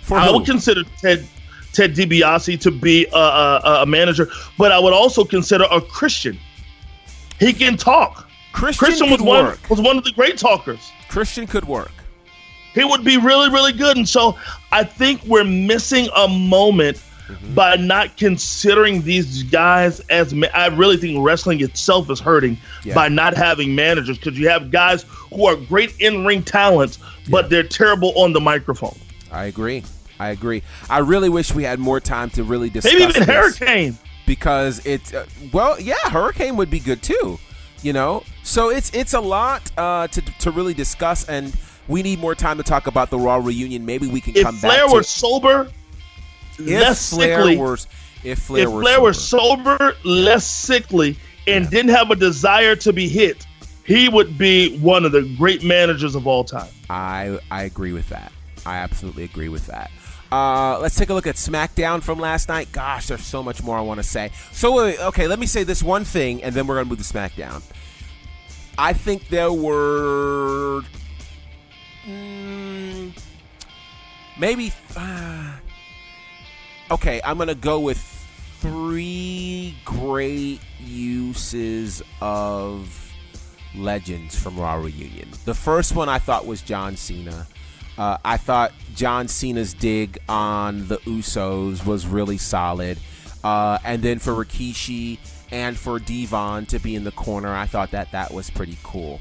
For I who? would consider Ted Ted DiBiase to be a, a, a, manager, but I would also consider a Christian. He can talk. Christian, Christian was one was one of the great talkers. Christian could work. He would be really really good, and so I think we're missing a moment mm-hmm. by not considering these guys as. Ma- I really think wrestling itself is hurting yeah. by not having managers because you have guys who are great in ring talents, but yeah. they're terrible on the microphone. I agree. I agree. I really wish we had more time to really discuss. Maybe even Hurricane. Because it's uh, well, yeah, Hurricane would be good too. You know, so it's it's a lot uh, to to really discuss, and we need more time to talk about the Raw reunion. Maybe we can if come Flair back. If were sober, less Flair sickly. Were, if Flair, if were, Flair sober. were sober, less sickly, and yeah. didn't have a desire to be hit, he would be one of the great managers of all time. I I agree with that. I absolutely agree with that. Uh, let's take a look at SmackDown from last night. Gosh, there's so much more I want to say. So, okay, let me say this one thing, and then we're going to move to SmackDown. I think there were mm, maybe. Uh, okay, I'm going to go with three great uses of legends from Raw Reunion. The first one I thought was John Cena. Uh, I thought John Cena's dig on the Usos was really solid. Uh, and then for Rikishi and for D-Von to be in the corner, I thought that that was pretty cool.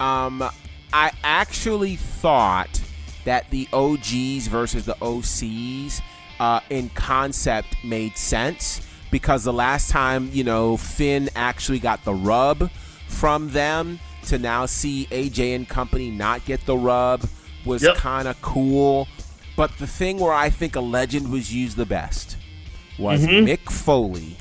Um, I actually thought that the OGs versus the OCs uh, in concept made sense because the last time, you know, Finn actually got the rub from them to now see AJ and company not get the rub was yep. kind of cool. But the thing where I think a legend was used the best was mm-hmm. Mick Foley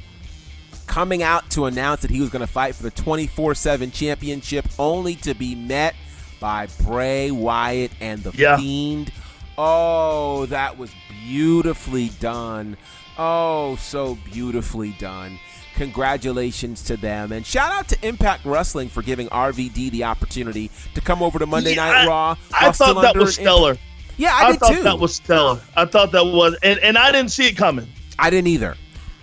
coming out to announce that he was going to fight for the 24 7 championship, only to be met by Bray Wyatt and the yeah. Fiend. Oh, that was beautifully done. Oh, so beautifully done. Congratulations to them. And shout out to Impact Wrestling for giving RVD the opportunity to come over to Monday yeah, Night Raw. I, I thought that was stellar. Imp- yeah, I, I thought too. that was stellar. I thought that was, and, and I didn't see it coming. I didn't either.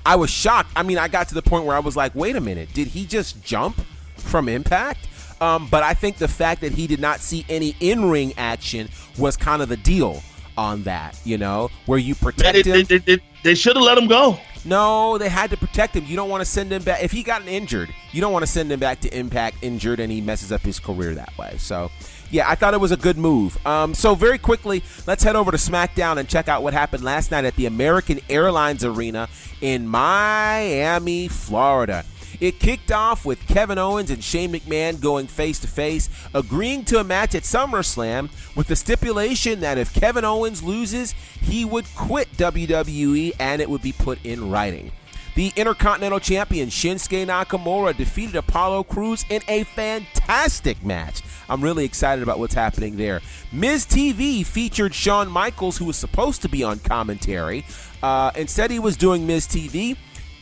I was shocked. I mean, I got to the point where I was like, wait a minute, did he just jump from Impact? Um, but I think the fact that he did not see any in ring action was kind of the deal on that, you know, where you protect they, him. They, they, they should have let him go. No, they had to protect him. You don't want to send him back. If he got injured, you don't want to send him back to Impact injured and he messes up his career that way. So, yeah, I thought it was a good move. Um, so, very quickly, let's head over to SmackDown and check out what happened last night at the American Airlines Arena in Miami, Florida. It kicked off with Kevin Owens and Shane McMahon going face to face, agreeing to a match at SummerSlam with the stipulation that if Kevin Owens loses, he would quit WWE and it would be put in writing. The Intercontinental Champion Shinsuke Nakamura defeated Apollo Crews in a fantastic match. I'm really excited about what's happening there. Miz TV featured Shawn Michaels, who was supposed to be on commentary. Uh, instead, he was doing Miz TV.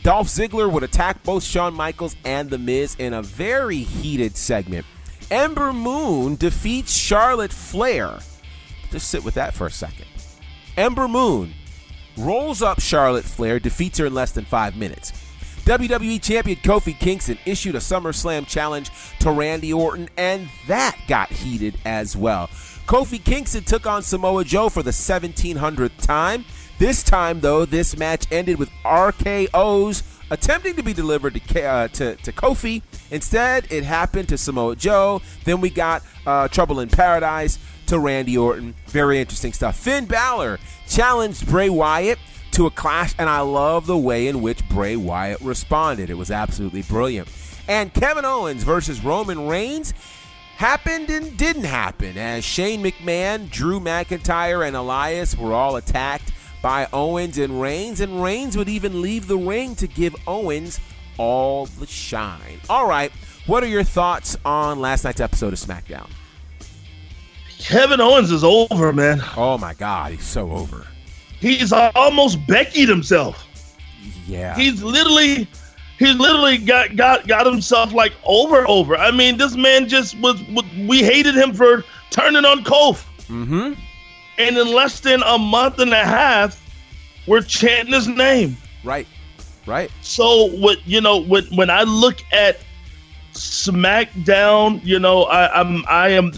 Dolph Ziggler would attack both Shawn Michaels and The Miz in a very heated segment. Ember Moon defeats Charlotte Flair. Just sit with that for a second. Ember Moon rolls up Charlotte Flair, defeats her in less than five minutes. WWE Champion Kofi Kingston issued a SummerSlam challenge to Randy Orton, and that got heated as well. Kofi Kingston took on Samoa Joe for the 1700th time. This time, though, this match ended with RKO's attempting to be delivered to, uh, to, to Kofi. Instead, it happened to Samoa Joe. Then we got uh, Trouble in Paradise to Randy Orton. Very interesting stuff. Finn Balor challenged Bray Wyatt to a clash, and I love the way in which Bray Wyatt responded. It was absolutely brilliant. And Kevin Owens versus Roman Reigns happened and didn't happen as Shane McMahon, Drew McIntyre, and Elias were all attacked by Owens and Reigns, and Reigns would even leave the ring to give Owens all the shine. All right, what are your thoughts on last night's episode of SmackDown? Kevin Owens is over, man. Oh my God, he's so over. He's almost Becky'd himself. Yeah. He's literally he literally got got got himself like over over. I mean, this man just was, was we hated him for turning on Kof. Mm-hmm. And in less than a month and a half, we're chanting his name. Right. Right. So what you know when when I look at SmackDown, you know, I, I'm I am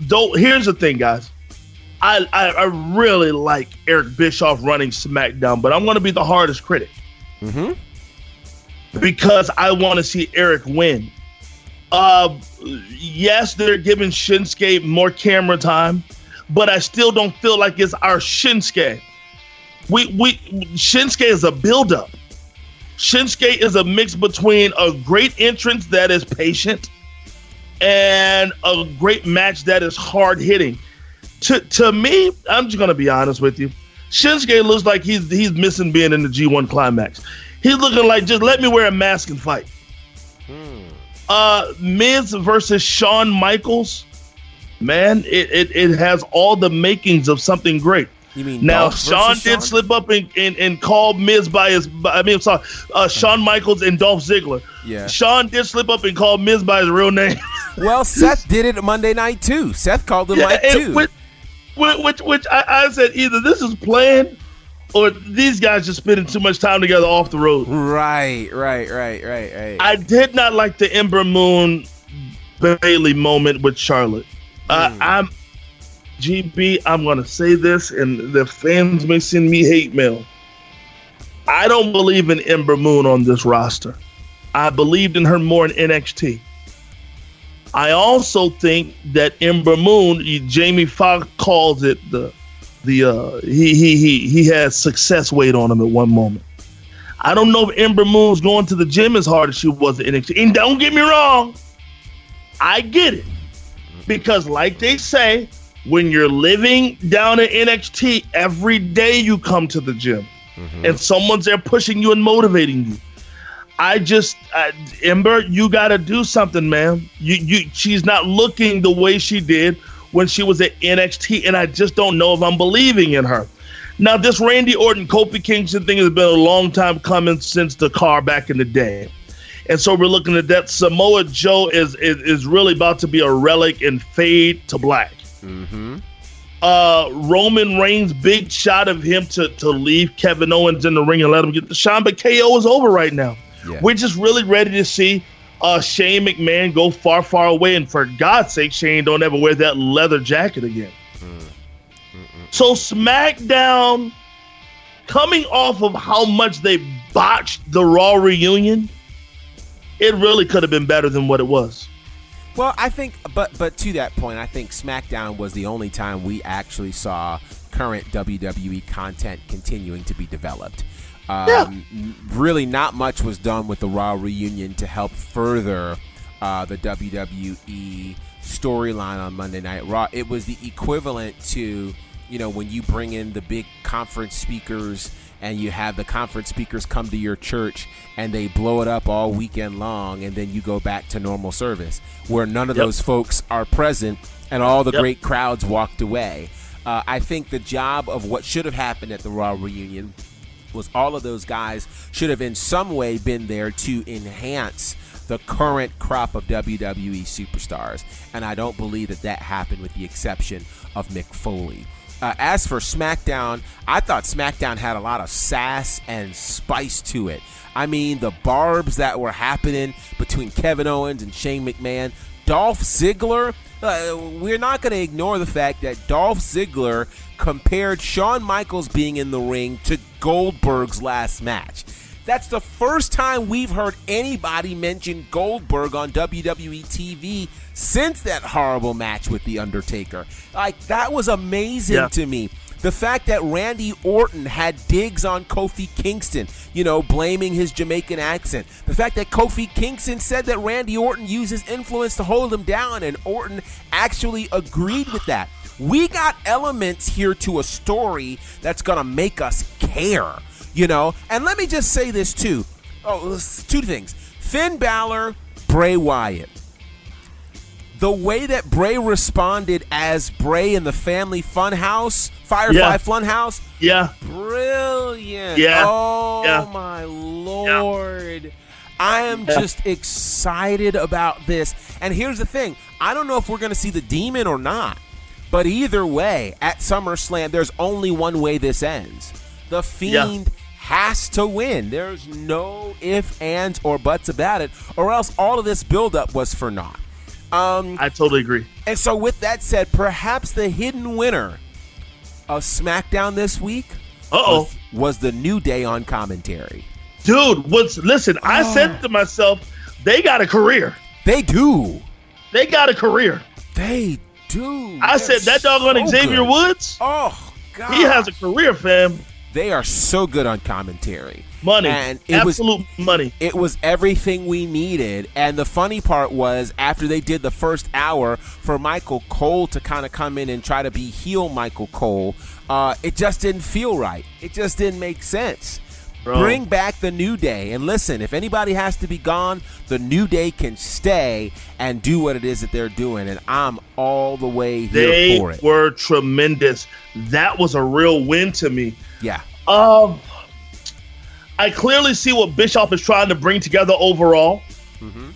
though. Here's the thing, guys. I, I, I really like Eric Bischoff running SmackDown, but I'm going to be the hardest critic. Mm-hmm. Because I want to see Eric win. Uh, yes, they're giving Shinsuke more camera time, but I still don't feel like it's our Shinsuke. We we Shinsuke is a buildup. Shinsuke is a mix between a great entrance that is patient and a great match that is hard hitting. To to me, I'm just gonna be honest with you. Shinsuke looks like he's he's missing being in the G1 climax. He's looking like just let me wear a mask and fight. Hmm. Uh Miz versus Shawn Michaels. Man, it, it, it has all the makings of something great. You mean now? Shawn did Shawn? slip up and, and, and call Miz by his. by- I mean, I'm sorry, uh, Shawn Michaels and Dolph Ziggler. Yeah. Shawn did slip up and call Miz by his real name. <laughs> Well, Seth did it Monday night too. Seth called him Yeah, like too. Which, which, which, which I, I said either this is planned or these guys just spending too much time together off the road. Right, right, right, right, right. I did not like the Ember Moon Bailey moment with Charlotte. Uh, Hmm. I'm GB. I'm gonna say this, and the fans may send me hate mail. I don't believe in Ember Moon on this roster. I believed in her more in NXT. I also think that Ember Moon, Jamie Foxx calls it the the uh, he he he he has success weight on him at one moment. I don't know if Ember Moon's going to the gym as hard as she was at NXT. And don't get me wrong, I get it. Because like they say, when you're living down at NXT, every day you come to the gym. And someone's there pushing you and motivating you. I just uh, Ember, you got to do something, man. You you she's not looking the way she did when she was at NXT and I just don't know if I'm believing in her. Now, this Randy Orton Kofi Kingston thing has been a long time coming since the car back in the day. And so we're looking at that. Samoa Joe is is, is really about to be a relic and fade to black. Mm-hmm. Uh, Roman Reigns' big shot of him to to leave Kevin Owens in the ring and let him get the shine, but KO is over right now. Yeah. We're just really ready to see uh, Shane McMahon go far, far away. And for God's sake, Shane, don't ever wear that leather jacket again. So SmackDown, coming off of how much they botched the Raw reunion, it really could have been better than what it was. Well, I think, but but to that point, I think SmackDown was the only time we actually saw current WWE content continuing to be developed. Um, n- Really, not much was done with the Raw reunion to help further uh, the WWE storyline on Monday Night Raw. It was the equivalent to, you know, when you bring in the big conference speakers and you have the conference speakers come to your church and they blow it up all weekend long and then you go back to normal service where none of Yep. those folks are present and all the Yep. great crowds walked away. Uh, I think the job of what should have happened at the Raw reunion was all of those guys should have in some way been there to enhance the current crop of WWE superstars. And I don't believe that that happened with the exception of Mick Foley. Uh, as for SmackDown, I thought SmackDown had a lot of sass and spice to it. I mean, the barbs that were happening between Kevin Owens and Shane McMahon, Dolph Ziggler Uh, we're not going to ignore the fact that Dolph Ziggler compared Shawn Michaels being in the ring to Goldberg's last match. That's the first time we've heard anybody mention Goldberg on WWE TV since that horrible match with The Undertaker. Like, that was amazing Yeah. to me. The fact that Randy Orton had digs on Kofi Kingston, you know, blaming his Jamaican accent. The fact that Kofi Kingston said that Randy Orton used his influence to hold him down, and Orton actually agreed with that. We got elements here to a story that's going to make us care, you know? And let me just say this, too. Oh, two things Finn Balor, Bray Wyatt the way that Bray responded as Bray in the Family Funhouse, Firefly Yeah. Funhouse, Yeah. brilliant. Yeah. Oh Yeah. my lord. I am Yeah. just excited about this. And here's the thing I don't know if we're going to see the demon or not. But either way, at SummerSlam, there's only one way this ends. The Fiend has to win. There's no if, ands, or buts about it, or else all of this buildup was for naught. Um, I totally agree. and so, with that said, perhaps the hidden winner of SmackDown this week Uh-oh. was, was the New Day on commentary. Dude, what's listen, I said to myself, they got a career. They do. They got a career. They do. I said that doggone so Xavier good. Woods, Oh, God. he has a career, fam. They are so good on commentary. Money. And it was Absolute money. it was everything we needed. And the funny part was after they did the first hour for Michael Cole to kind of come in and try to be heel Michael Cole, uh, it just didn't feel right. It just didn't make sense. Bro. Bring back the New Day. And listen, if anybody has to be gone, the New Day can stay and do what it is that they're doing. And I'm all the way here They for it. They were tremendous. That was a real win to me. Yeah. Um, I clearly see what Bischoff is trying to bring together overall. Mm-hmm.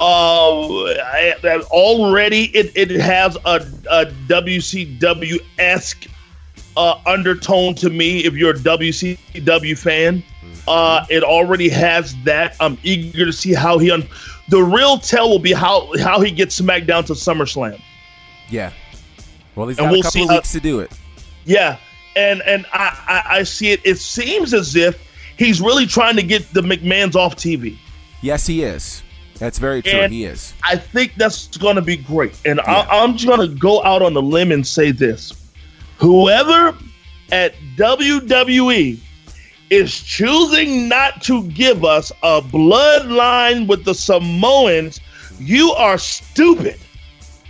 Uh, I, I- already it, it has a, a WCW esque uh, undertone to me. If you're a WCW fan, uh, it already has that. I'm eager to see how he. Un- the real tell will be how how he gets SmackDown to SummerSlam. Yeah. Well, he's And got we'll a couple see of weeks to do it. Yeah, and and I, I I see it. It seems as if he's really trying to get the McMahon's off TV. Yes, he is. That's very true. And he is. I think that's going to be great. And I, I'm just going to go out on the limb and say this: whoever at WWE is choosing not to give us a bloodline with the Samoans, you are stupid.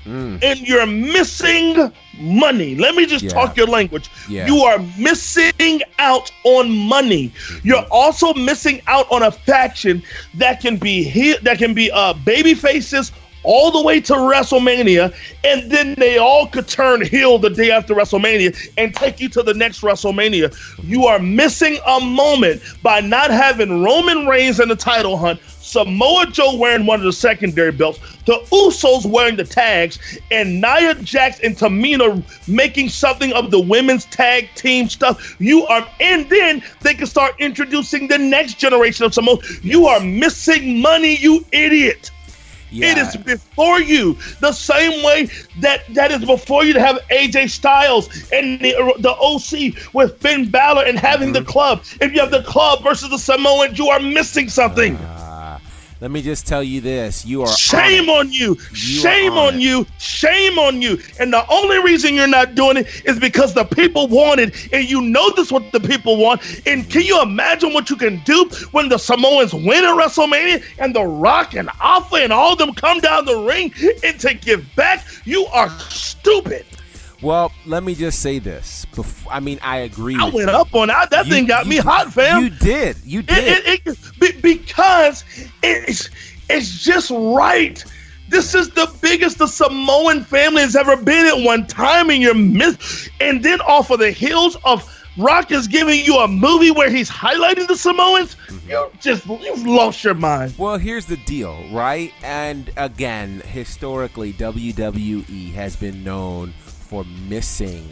Mm. And you're missing money. Let me just Yeah. talk your language. Yeah. You are missing out on money. Mm-hmm. You're also missing out on a faction that can be he- that can be uh baby faces all the way to WrestleMania, and then they all could turn heel the day after WrestleMania and take you to the next WrestleMania. Mm-hmm. You are missing a moment by not having Roman Reigns in the title hunt, Samoa Joe wearing one of the secondary belts, the Usos wearing the tags, and Nia Jax and Tamina making something of the women's tag team stuff. You are, and then they can start introducing the next generation of Samoa. You are missing money, you idiot. It is before you, the same way that that is before you to have AJ Styles and the, the OC with Finn Balor and having Mm-hmm. the club. If you have the club versus the Samoans, you are missing something. Let me just tell you this: you are Shame on, on you. You Shame on on you. Shame on you. And the only reason you're not doing it is because the people want it. And you know this what the people want. And can you imagine what you can do when the Samoans win at WrestleMania and The Rock and Afa and all of them come down the ring and to give back? You are stupid. Well, let me just say this. Bef- I mean, I agree. I went you. up on that. That You- thing got me hot, fam. You did. You did. It, it, it, because it's it's just right. This is the biggest the Samoan family has ever been at one time, and you're miss. And then off of the heels of Rock is giving you a movie where he's highlighting the Samoans. Mm-hmm. You just you've lost your mind. Well, here's the deal, right? And again, historically, WWE has been known for missing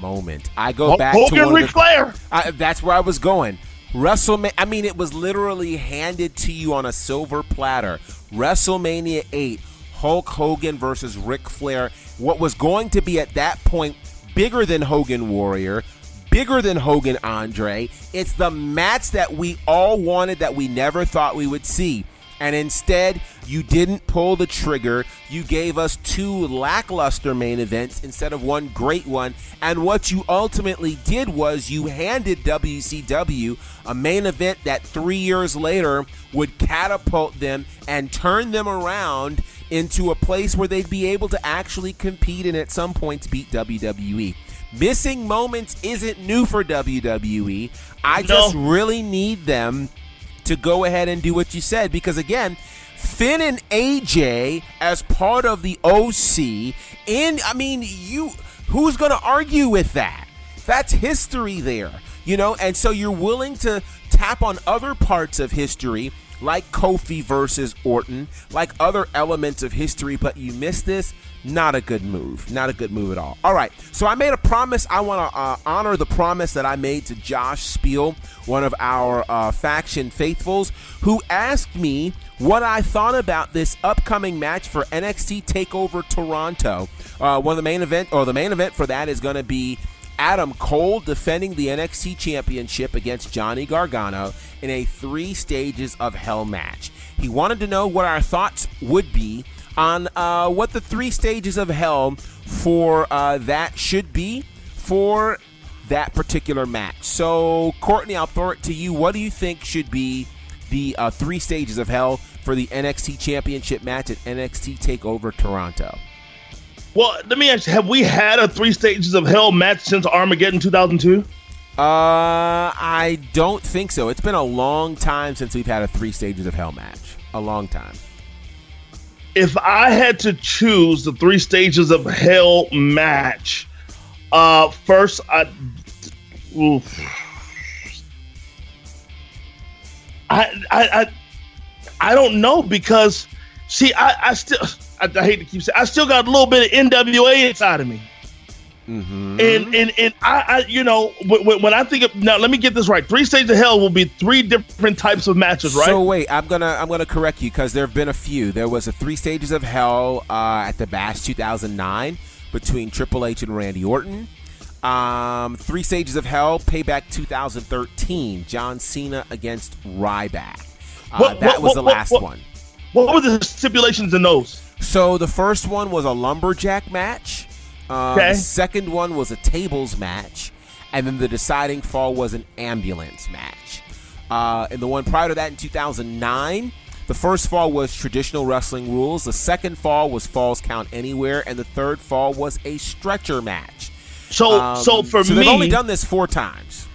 moment. I go Hulk back Hogan, to Ric the, Flair. I, that's where I was going. WrestleMania. I mean, it was literally handed to you on a silver platter. WrestleMania eight. Hulk Hogan versus Ric Flair, what was going to be at that point bigger than Hogan Warrior, bigger than Hogan Andre. It's the match that we all wanted that we never thought we would see. And instead, you didn't pull the trigger. You gave us two lackluster main events instead of one great one. And what you ultimately did was you handed WCW a main event that three years later would catapult them and turn them around into a place where they'd be able to actually compete and at some points beat WWE. Missing moments isn't new for WWE. I No. just really need them to go ahead and do what you said. Because again Finn and AJ as part of the OC in I mean you who's going to argue with that? That's history there you know? And so you're willing to tap on other parts of history like Kofi versus Orton like other elements of history but you miss this not a good move. Not a good move at all. All right so I made a promise. I want to uh, honor the promise that I made to Josh Spiel one of our uh, faction faithfuls who asked me what I thought about this upcoming match for NXT Takeover Toronto. Uh, one of the main event or the main event for that is going to be Adam Cole defending the NXT Championship against Johnny Gargano in a three stages of hell match. He wanted to know what our thoughts would be on uh, what the three stages of hell for uh, that should be for that particular match. So, Courtney, I'll throw it to you. What do you think should be the uh, three stages of hell for the NXT Championship match at NXT Takeover Toronto? Well, let me ask you: Have we had a three stages of hell match since Armageddon 2002? Uh, I don't think so. It's been a long time since we've had a three stages of hell match. A long time. If I had to choose the three stages of hell match, uh, first I, oof. I, I, I, I don't know because, see, I, I still, I, I hate to keep saying, I still got a little bit of NWA inside of me. Mm-hmm. And and and I, I you know when, when I think of now, let me get this right. Three stages of hell will be three different types of matches, right? So wait, I'm gonna I'm gonna correct you because there have been a few. There was a three stages of hell uh, at the Bash 2009 between Triple H and Randy Orton. Um, three stages of hell, Payback 2013, John Cena against Ryback. Uh, What- that what- was the what- last what- one. What were the stipulations in those? So the first one was a lumberjack match. Uh, Okay. The second one was a tables match, and then the deciding fall was an ambulance match. Uh, and the one prior to that in 2009, the first fall was traditional wrestling rules. The second fall was falls count anywhere, and the third fall was a stretcher match. So so for so me, they've only done this four times.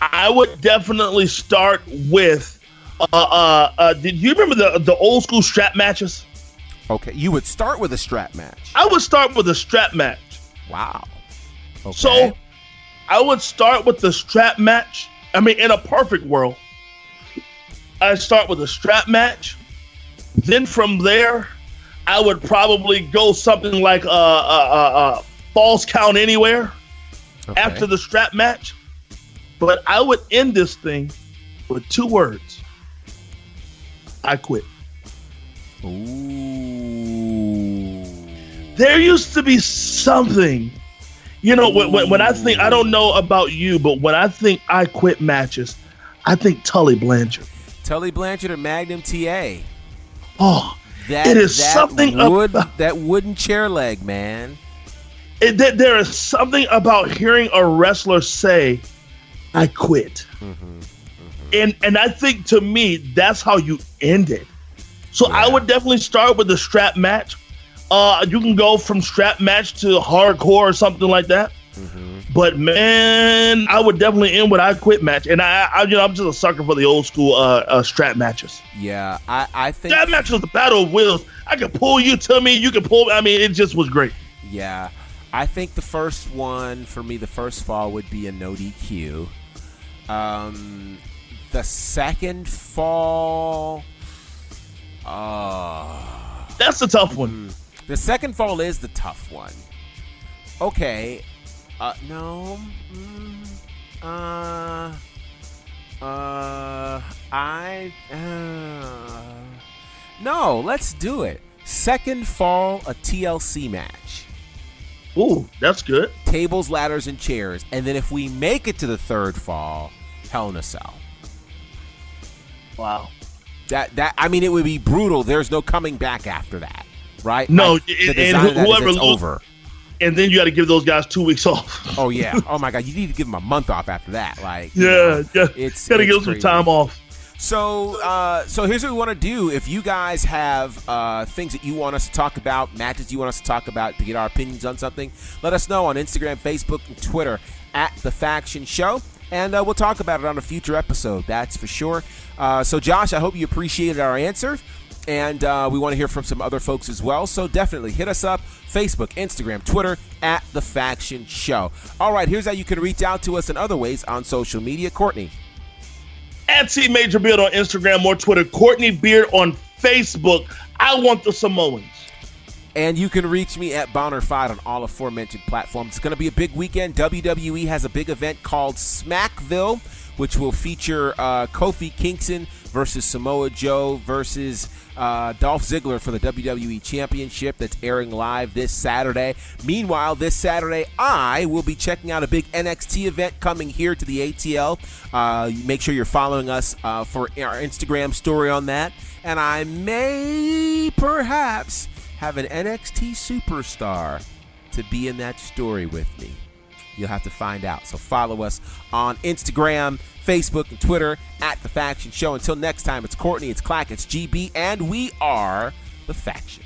I would definitely start with. Uh, uh, uh, did you remember the the old school strap matches? Okay, you would start with a strap match. I would start with a strap match. Wow. Okay. So I would start with the strap match. I mean, in a perfect world, I'd start with a strap match. Then from there, I would probably go something like a, a, a, a falls count anywhere after the strap match. But I would end this thing with two words I quit. Ooh. There used to be something. You know, when, when, when I think, I don't know about you, but when I think I quit matches, I think Tully Blanchard. Tully Blanchard or Magnum TA. Oh, That, it is that something wood, about that wooden chair leg, man. it, there- there is something about hearing a wrestler say, "I quit," mm-hmm, mm-hmm. and and I think to me that's how you end it. So I would definitely start with the strap match. Uh, you can go from strap match to hardcore or something like that. But man, I would definitely end with I quit match, and I, I you know, I'm just a sucker for the old school uh, uh strap matches. Yeah, I, I think That match was the battle of wills. I could pull you to me, you could pull. I mean, it just was great. Yeah, I think the first one for me, the first fall would be a no DQ. Um, the second fall, uh, That's a tough one. The second fall is the tough one. Okay, uh, no, mm, uh, uh, I, uh, no, let's do it. Second fall, a TLC match. Ooh, that's good. Tables, ladders, and chairs. And then if we make it to the third fall, Hell in a Cell. Wow. That that I mean, it would be brutal. There's no coming back after that, right? No, Like, and, the and design of that is whoever it's lo- over. and then you got to give those guys two weeks off. Oh yeah. <laughs> Oh my god. You need to give them a month off after that. Like yeah, know, yeah. It's got to give them some time off. So, uh, so here's what we want to do. If you guys have uh, things that you want us to talk about, matches you want us to talk about, to get our opinions on something, let us know on Instagram, Facebook, and Twitter at the Faction Show, and uh, we'll talk about it on a future episode. That's for sure. Uh, so, Josh, I hope you appreciated our answers, and uh, we want to hear from some other folks as well. So, definitely hit us up: Facebook, Instagram, Twitter at the Faction Show. All right, here's how you can reach out to us in other ways on social media. Courtney. At T Major Beard on Instagram or Twitter. Courtney Beard on Facebook. I want the Samoans. And you can reach me at Bonnerfied on all aforementioned platforms. It's going to be a big weekend. WWE has a big event called Smackville, which will feature uh, Kofi Kingston versus Samoa Joe versus uh, Dolph Ziggler for the WWE Championship that's airing live this Saturday. Meanwhile, this Saturday, I will be checking out a big NXT event coming here to the ATL. Uh, make sure you're following us uh, for our Instagram story on that. And I may perhaps have an NXT superstar to be in that story with me. You'll have to find out. So follow us on Instagram, Facebook, and Twitter at The Faction Show. Until next time, it's Courtney, it's Clack, it's GB, and we are The Faction.